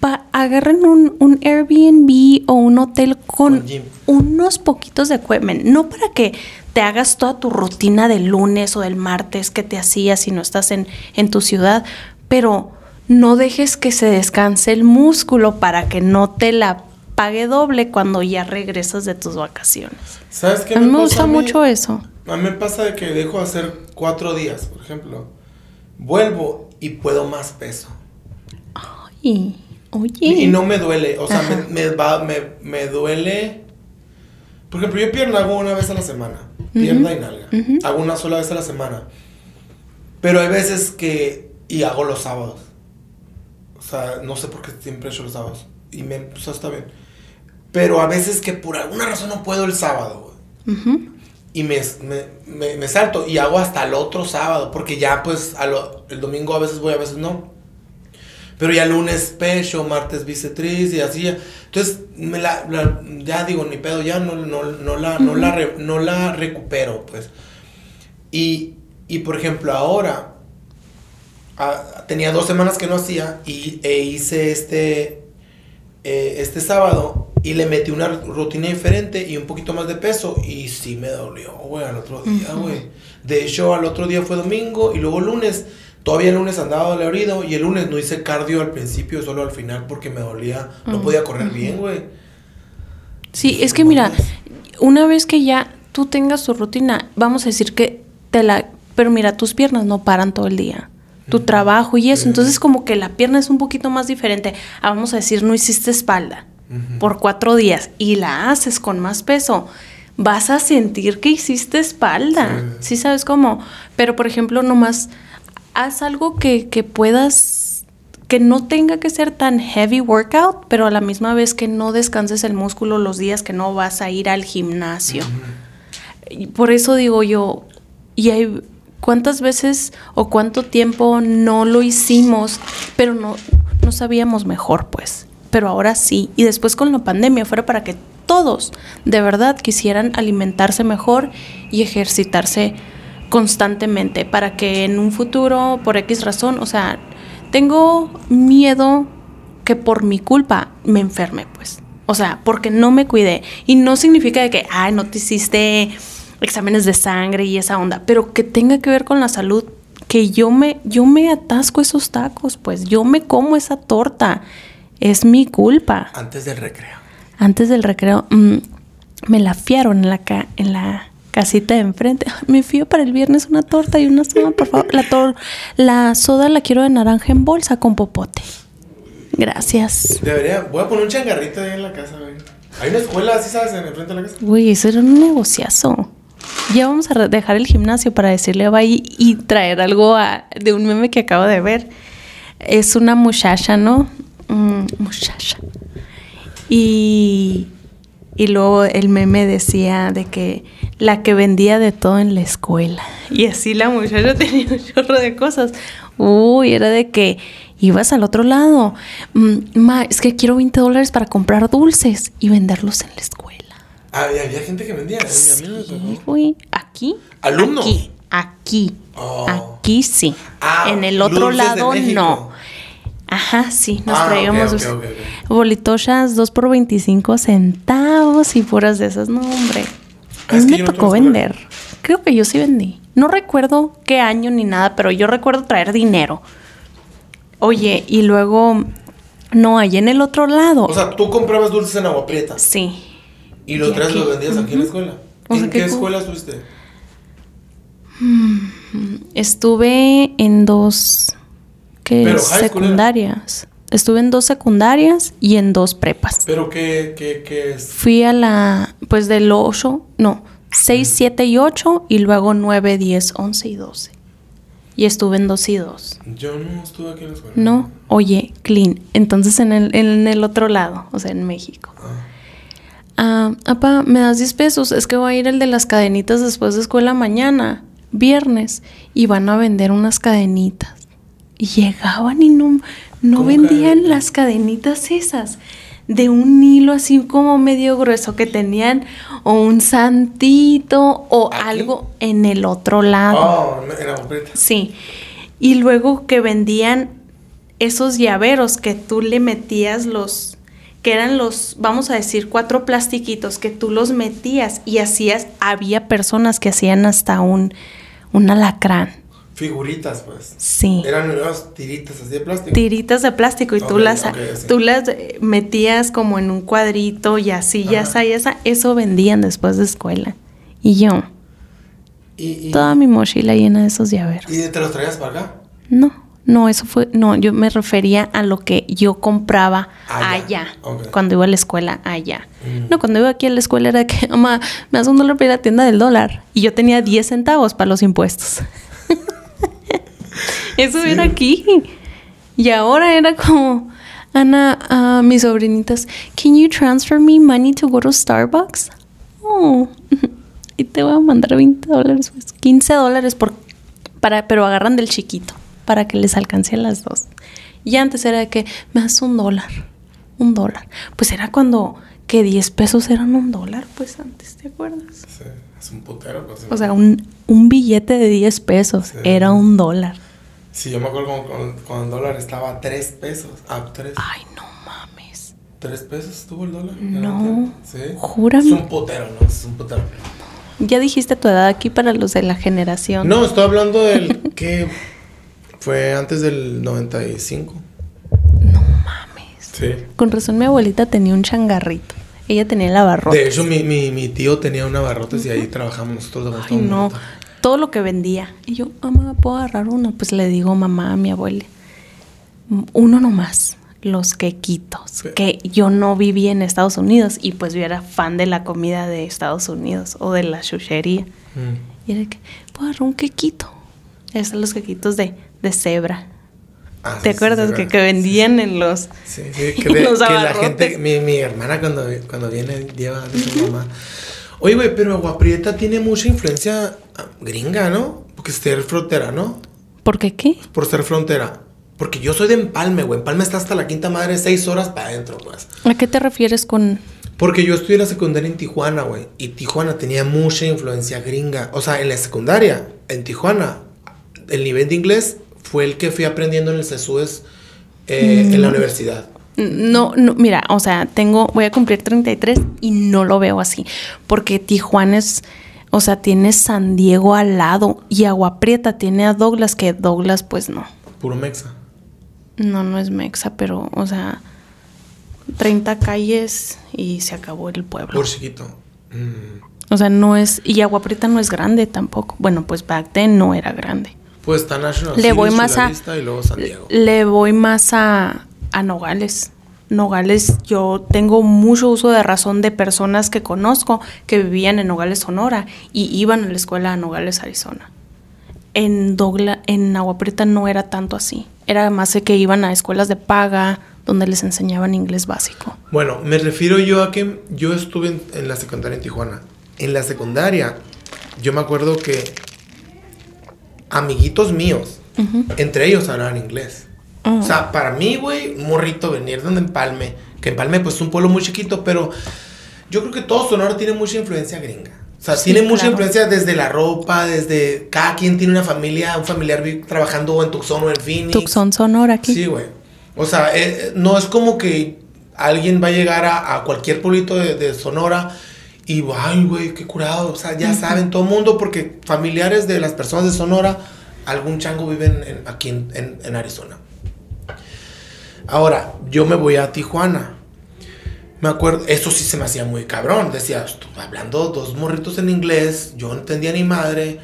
va- agarren un, un Airbnb o un hotel con Con unos poquitos de equipment. No para que te hagas toda tu rutina del lunes o del martes que te hacías si no estás en, en tu ciudad, pero no dejes que se descanse el músculo para que no te la pague doble cuando ya regresas de tus vacaciones. ¿Sabes qué A mí me gusta mí? mucho eso. A mí me pasa de que dejo de hacer cuatro días, por ejemplo. Vuelvo y puedo más peso. Y, oye. Y, no me duele. O sea, me, me, va- me, me duele. Por ejemplo, yo pierna hago una vez a la semana. Pierna y nalga. Hago una sola vez a la semana. Pero hay veces que. Y hago los sábados. O sea, no sé por qué siempre he hecho los sábados. Y me. O sea, está bien. Pero a veces que por alguna razón no puedo el sábado, güey. Ujú. Y me, me, me- me salto y hago hasta el otro sábado, porque ya pues a lo- el domingo a veces voy, a veces no. Pero ya lunes pecho, martes bicetriz y así. ya. Entonces, me la, la- ya digo, ni pedo, ya no, no, no, la, no, la, re- no la recupero, pues. Y, y por ejemplo, ahora ah, tenía dos semanas que no hacía y e hice este, eh, este sábado y le metí una rutina diferente y un poquito más de peso y sí me dolió, güey, al otro día, güey. De hecho, al otro día fue domingo y luego lunes. Todavía el lunes andaba dolorido y el lunes no hice cardio al principio, solo al final porque me dolía. No podía correr bien, güey. Sí, es que mira, una vez que ya tú tengas tu rutina, vamos a decir que te la... Pero mira, tus piernas no paran todo el día. Tu trabajo y eso. Entonces como que la pierna es un poquito más diferente. Ah, vamos a decir, no hiciste espalda por cuatro días y la haces con más peso. Vas a sentir que hiciste espalda. Sí, sabes cómo. Pero por ejemplo, nomás haz algo que, que puedas que no tenga que ser tan heavy workout, pero a la misma vez que no descanses el músculo los días que no vas a ir al gimnasio. Y por eso digo yo, y hay cuántas veces o cuánto tiempo no lo hicimos, pero no, no sabíamos mejor, pues. Pero ahora sí. Y después con la pandemia fuera para que todos de verdad quisieran alimentarse mejor y ejercitarse constantemente para que en un futuro, por X razón, o sea, tengo miedo que por mi culpa me enferme, pues. O sea, porque no me cuidé. Y no significa de que, ay, no te hiciste exámenes de sangre y esa onda, pero que tenga que ver con la salud, que yo me, yo me atasco esos tacos, pues yo me como esa torta, es mi culpa. Antes del recreo. Antes del recreo, mm, me la fiaron en la, en la casita de enfrente. Me fío para el viernes una torta y una soda, por favor. La, la soda la quiero de naranja en bolsa con popote. Gracias. Debería, voy a poner un changarrito ahí en la casa, güey. Hay una escuela, así sabes, en el frente de la casa. Güey, eso era un negociazo. Ya vamos a dejar el gimnasio para decirle a Bay y traer algo de un meme que acabo de ver. Es una muchacha, ¿no? Mm, muchacha. Y, y luego el meme decía de que la que vendía de todo en la escuela. Y así la muchacha tenía un chorro de cosas. Uy, era de que ibas al otro lado. Mm, ma, es que quiero 20 dólares para comprar dulces y venderlos en la escuela. Ah, había, gente que vendía. ¿eh? Sí, güey. ¿Aquí? ¿Alumnos? Aquí. Aquí. Oh. Aquí sí. Ah, en el otro lado no. Ajá, sí, nos ah, traíamos bolitochas 2 por 25 centavos y puras de esas. No, hombre. A mí me tocó vender. Creo que yo sí vendí. No recuerdo qué año ni nada, pero yo recuerdo traer dinero. Oye, y luego, no, hay en el otro lado. O sea, tú comprabas dulces en agua prieta. Sí. ¿Y los tres los vendías aquí en la escuela? ¿En qué, escuela estuviste? Mm, estuve en dos que secundarias. Estuve en dos secundarias y en dos prepas. ¿Pero qué, qué, qué es? Fui a la, pues del 8, no, 6, 7 y 8 y luego 9, 10, 11 y 12. Y estuve en 2 y 2. Yo no estuve aquí en la escuela. No, oye, clean. Entonces en el, en el otro lado, o sea, en México. Ah apa, me das 10 pesos, es que va a ir el de las cadenitas después de escuela mañana, viernes, y van a vender unas cadenitas. Y llegaban y no, no vendían las cadenitas esas de un hilo así como medio grueso que tenían o un santito o algo en el otro lado. Oh, en la Sí. Y luego que vendían esos llaveros que tú le metías los que eran los, vamos a decir, cuatro plastiquitos que tú los metías y hacías, había personas que hacían hasta un, un alacrán. Figuritas, pues. Sí. Eran unas tiritas así de plástico. Tiritas de plástico y tú las tú las metías como en un cuadrito y así, ya esa, ya esa. Eso vendían después de escuela. Y yo. ¿Y, toda mi mochila llena de esos llaveros. ¿Y te los traías para acá? No. No, eso fue, no, yo me refería a lo que yo compraba allá, cuando iba a la escuela allá. Mm. No, cuando iba aquí a la escuela era que, mamá, me das un dólar para ir a la tienda del dólar. Y yo tenía 10 centavos para los impuestos. eso era aquí. Y ahora era como, Ana, uh, mis sobrinitas, ¿can you transfer me money to go to Starbucks? Oh, y te voy a mandar 20 dólares, pues 15 dólares por, para, pero agarran del chiquito para que les alcance a las dos. Y antes era de que me das un dólar, un dólar. Pues era cuando que 10 pesos eran un dólar, pues antes, ¿te acuerdas? Sí, es un putero. Pues, O sea, un, un billete de 10 pesos Sí. era un dólar. Sí, yo me acuerdo cuando, el dólar estaba a 3 pesos. Ah, 3. Ay, no mames. ¿3 pesos estuvo el dólar? No. Sí. Júrame. Es un putero, ¿no? Es un putero. Ya dijiste tu edad aquí para los de la generación. No, estoy hablando del que fue antes del 95. No mames. Sí. Con razón mi abuelita tenía un changarrito. Ella tenía el abarrotes. De hecho, mi, mi, mi tío tenía una abarrotes y ahí trabajamos nosotros. de Ay, no. Todo lo que vendía. Y yo, mamá, ¿puedo agarrar uno? Pues le digo mamá a mi abuela. "Mm, Uno nomás. Los quequitos. Sí. Que yo no viví en Estados Unidos. Y pues yo era fan de la comida de Estados Unidos. O de la chuchería. Mm. Y era que, ¿puedo agarrar un quequito? Esos son los quequitos de, de cebra. Ah, ¿Te sí, acuerdas sí, que, que vendían en los... Que, Los que la gente, mi, mi hermana cuando, cuando viene lleva de su mamá. Oye, güey, pero Agua Prieta tiene mucha influencia gringa, ¿no? Porque ser frontera, ¿no? ¿Por qué qué? Por ser frontera. Porque yo soy de Empalme, güey. Empalme está hasta la quinta madre, seis horas para adentro, pues. ¿A qué te refieres con...? Porque yo estudié la secundaria en Tijuana, güey. Y Tijuana tenía mucha influencia gringa. O sea, en la secundaria, en Tijuana, el nivel de inglés fue el que fui aprendiendo en el CESUES eh, en la universidad. No, no, mira, o sea, tengo, voy a cumplir 33 y no lo veo así, porque Tijuana es, o sea, tiene San Diego al lado y Agua Prieta tiene a Douglas, que Douglas pues no, Puro mexa. no, no es Mexa, pero, o sea, 30 calles y se acabó el pueblo. Por chiquito. Mm. O sea, no es, y Agua Prieta no es grande tampoco. Bueno, pues back then no era grande. Pues está National Le City, voy más a- y luego San Diego. Le voy más a, a Nogales. Nogales, yo tengo mucho uso de razón de personas que conozco que vivían en Nogales, Sonora y iban a la escuela a Nogales, Arizona. En Dogla, en Agua Prieta no era tanto así. Era más que iban a escuelas de paga donde les enseñaban inglés básico. Bueno, me refiero yo a que yo estuve en, en la secundaria en Tijuana. En la secundaria, yo me acuerdo que amiguitos míos, entre ellos hablaban inglés. O sea, para mí, güey, un morrito venir de Empalme, que Empalme pues es un pueblo muy chiquito, pero yo creo que todo Sonora tiene mucha influencia gringa. O sea, Sí, tiene mucha claro. influencia desde la ropa, desde cada quien tiene una familia, un familiar trabajando en Tucson o en Phoenix. Tucson, Sonora aquí. Sí, güey. O sea, eh, no es como que alguien va a llegar a, a cualquier pueblito de, de Sonora y, ay, güey, qué curado. O sea, ya saben todo el mundo porque familiares de las personas de Sonora, algún chango viven en- aquí en, en- en Arizona. Ahora, yo me voy a Tijuana. Me acuerdo, eso sí se me hacía muy cabrón. Decía, "Estu- hablando dos morritos en inglés, yo no entendía ni madre.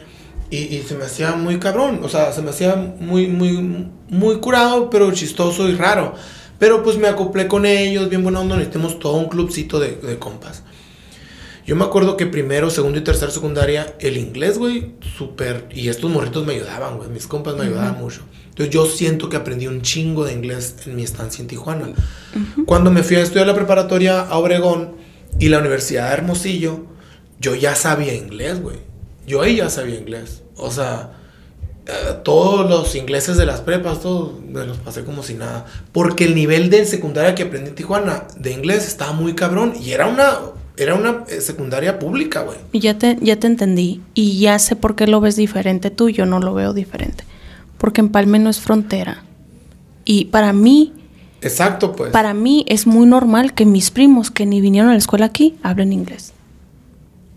Y, y se me hacía muy cabrón. O sea, se me hacía muy, muy, muy curado, pero chistoso y raro. Pero pues me acoplé con ellos, bien buena onda. Necesitamos todo un clubcito de, de compas. Yo me acuerdo que primero, segundo y tercero secundaria, el inglés, güey, súper. Y estos morritos me ayudaban, güey. Mis compas me ayudaban mucho. Entonces yo siento que aprendí un chingo de inglés en mi estancia en Tijuana. Cuando me fui a estudiar la preparatoria a Obregón y la Universidad de Hermosillo, yo ya sabía inglés, güey. Yo ahí ya sabía inglés. O sea, eh, todos los ingleses de las prepas, todos me los pasé como si nada. Porque el nivel de secundaria que aprendí en Tijuana de inglés estaba muy cabrón. Y era una, era una eh, secundaria pública, güey. Ya te, ya te entendí. Y ya sé por qué lo ves diferente tú, yo no lo veo diferente. Porque Empalme no es frontera. Y para mí, Exacto, pues. para mí es muy normal que mis primos que ni vinieron a la escuela aquí hablen inglés.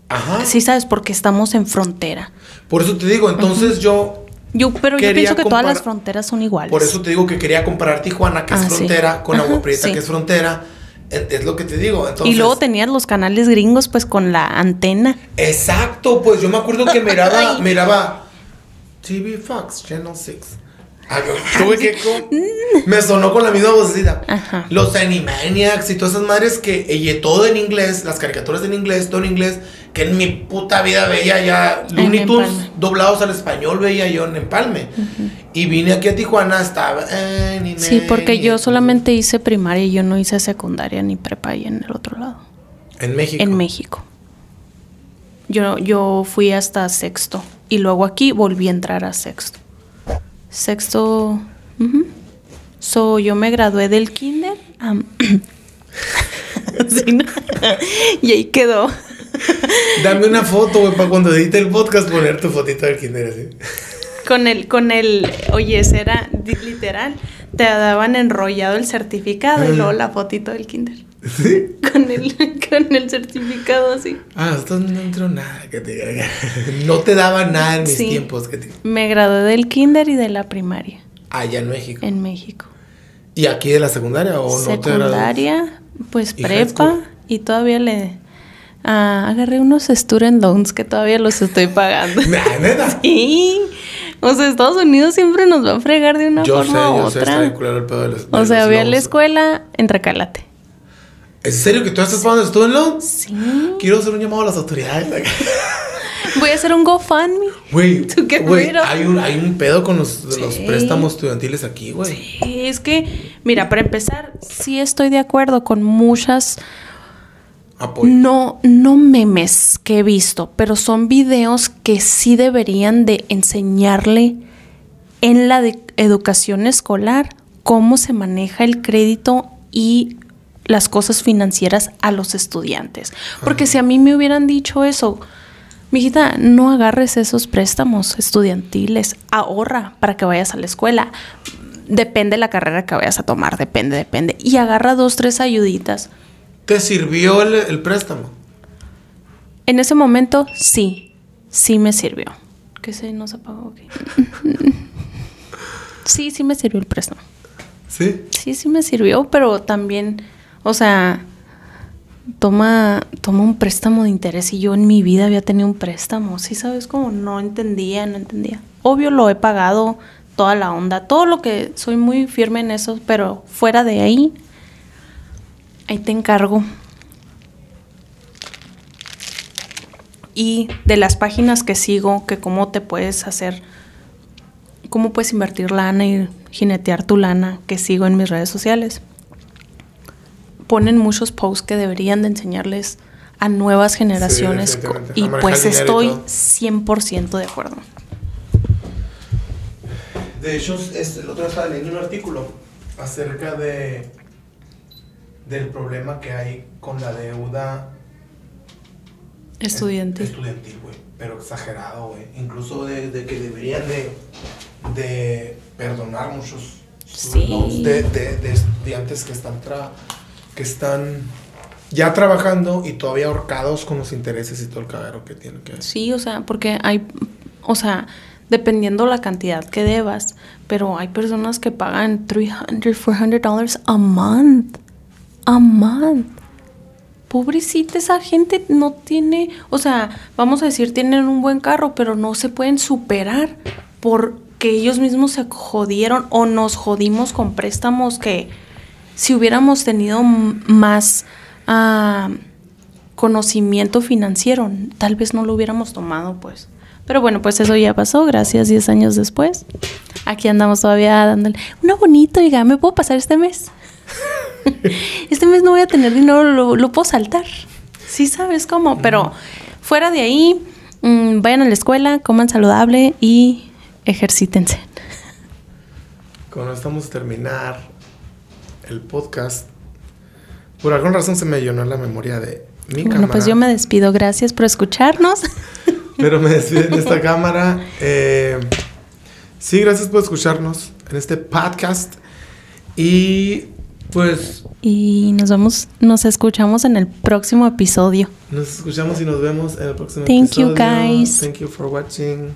Ajá. Sí, sabes, porque estamos en frontera. Por eso te digo, entonces yo Yo, pero yo pienso que todas las fronteras son iguales. Por eso te digo que quería comparar Tijuana, que Ah, es sí. frontera, con Agua Prieta, sí. que es frontera. Es lo que te digo. Entonces, y luego tenías los canales gringos, pues con la antena. Exacto, pues yo me acuerdo que miraba, miraba TV Fox, Channel 6. Ah, yo tuve que con- me sonó con la misma vocecita. Ajá. Los Animaniacs y todas esas madres que y todo en inglés, las caricaturas en inglés, todo en inglés, que en mi puta vida veía ya Looney Tunes doblados al español veía yo en Empalme. Y vine aquí a Tijuana, estaba Sí, porque yo solamente hice primaria y yo no hice secundaria ni prepa ahí en el otro lado. en México. En México. Yo, yo fui hasta sexto. Y luego aquí volví a entrar a sexto. Sexto. ujú. So, yo me gradué del kinder. y ahí quedó. Dame una foto, güey, para cuando edite el podcast poner tu fotito del kinder así. Con el, con el, oye, era literal. Te daban enrollado el certificado y luego la fotito del kinder. ¿Sí? Con el, con el certificado así. Ah, nosotros no entró nada que te. No te daba nada en mis Sí. tiempos que te... Me gradué del kinder y de la primaria Allá en México. en México. ¿Y aquí de la secundaria o no te graduaste? Secundaria, pues ¿Y high prepa y todavía le ah, agarré unos student loans que todavía los estoy pagando. Neta. Sí. O sea, Estados Unidos siempre nos va a fregar de una Yo sé, forma u yo sé, está otra. culero el pedo de los. O de sea, los voy a la escuela en Recalate. ¿En serio que tú estás pagando student loans? Sí. Quiero hacer un llamado a las autoridades. Voy a hacer un GoFundMe. Güey, hay un, hay un pedo con los, préstamos estudiantiles aquí, güey. Sí, es que, mira, para empezar, sí estoy de acuerdo con muchas Apoyo. No, no memes que he visto, pero son videos que sí deberían de enseñarle en la educación escolar cómo se maneja el crédito y las cosas financieras a los estudiantes. Porque si a mí me hubieran dicho eso, mijita, no agarres esos préstamos estudiantiles, ahorra para que vayas a la escuela. Depende de la carrera que vayas a tomar, depende, depende. Y agarra dos, tres ayuditas. ¿Te sirvió el, el préstamo? En ese momento, sí, sí me sirvió. ¿Qué se nos apagó? Ok. sí, sí me sirvió el préstamo. Sí. Sí, sí me sirvió, pero también, o sea, toma, toma un préstamo de interés y yo en mi vida había tenido un préstamo. Sí, sabes cómo no entendía, no entendía. Obvio lo he pagado toda la onda, todo lo que soy muy firme en eso, pero fuera de ahí, ahí te encargo. Y de las páginas que sigo, que cómo te puedes hacer, cómo puedes invertir lana y jinetear tu lana, que sigo en mis redes sociales. Ponen muchos posts que deberían de enseñarles a nuevas generaciones y pues y estoy todo. 100% de acuerdo. De hecho, es- el otro día estaba leyendo un artículo acerca de del problema que hay con la deuda Estudiante. estudiantil, güey. Pero exagerado, güey. Incluso de, de que deberían de, de perdonar muchos Sí. loans de, de- de estudiantes que están tra- que están ya trabajando y todavía ahorcados con los intereses y todo el cagadero que tienen que Sí, o sea, porque hay, o sea, dependiendo la cantidad que debas, pero hay personas que pagan 300, 400 dólares a month. A month. Pobrecita, esa gente no tiene, o sea, vamos a decir, tienen un buen carro, pero no se pueden superar porque ellos mismos se jodieron o nos jodimos con préstamos que si hubiéramos tenido más ah, conocimiento financiero, tal vez no lo hubiéramos tomado, pues. Pero bueno, pues eso ya pasó, gracias, 10 años después. Aquí andamos todavía dándole, una bonito, oiga, ¿me puedo pasar este mes? este mes no voy a tener dinero, lo, puedo saltar. Sí sabes cómo, pero fuera de ahí, mm, vayan a la escuela, coman saludable y ejercítense. Cuando estamos a terminar el podcast, por alguna razón se me llenó la memoria de mi Bueno, cámara. pues yo me despido. Gracias por escucharnos. Pero me despido en esta cámara. Eh, sí, gracias por escucharnos en este podcast. Y pues Y nos vemos, nos escuchamos en el próximo episodio. nos escuchamos y nos vemos en el próximo Thank you, episodio. guys. Thank you for watching.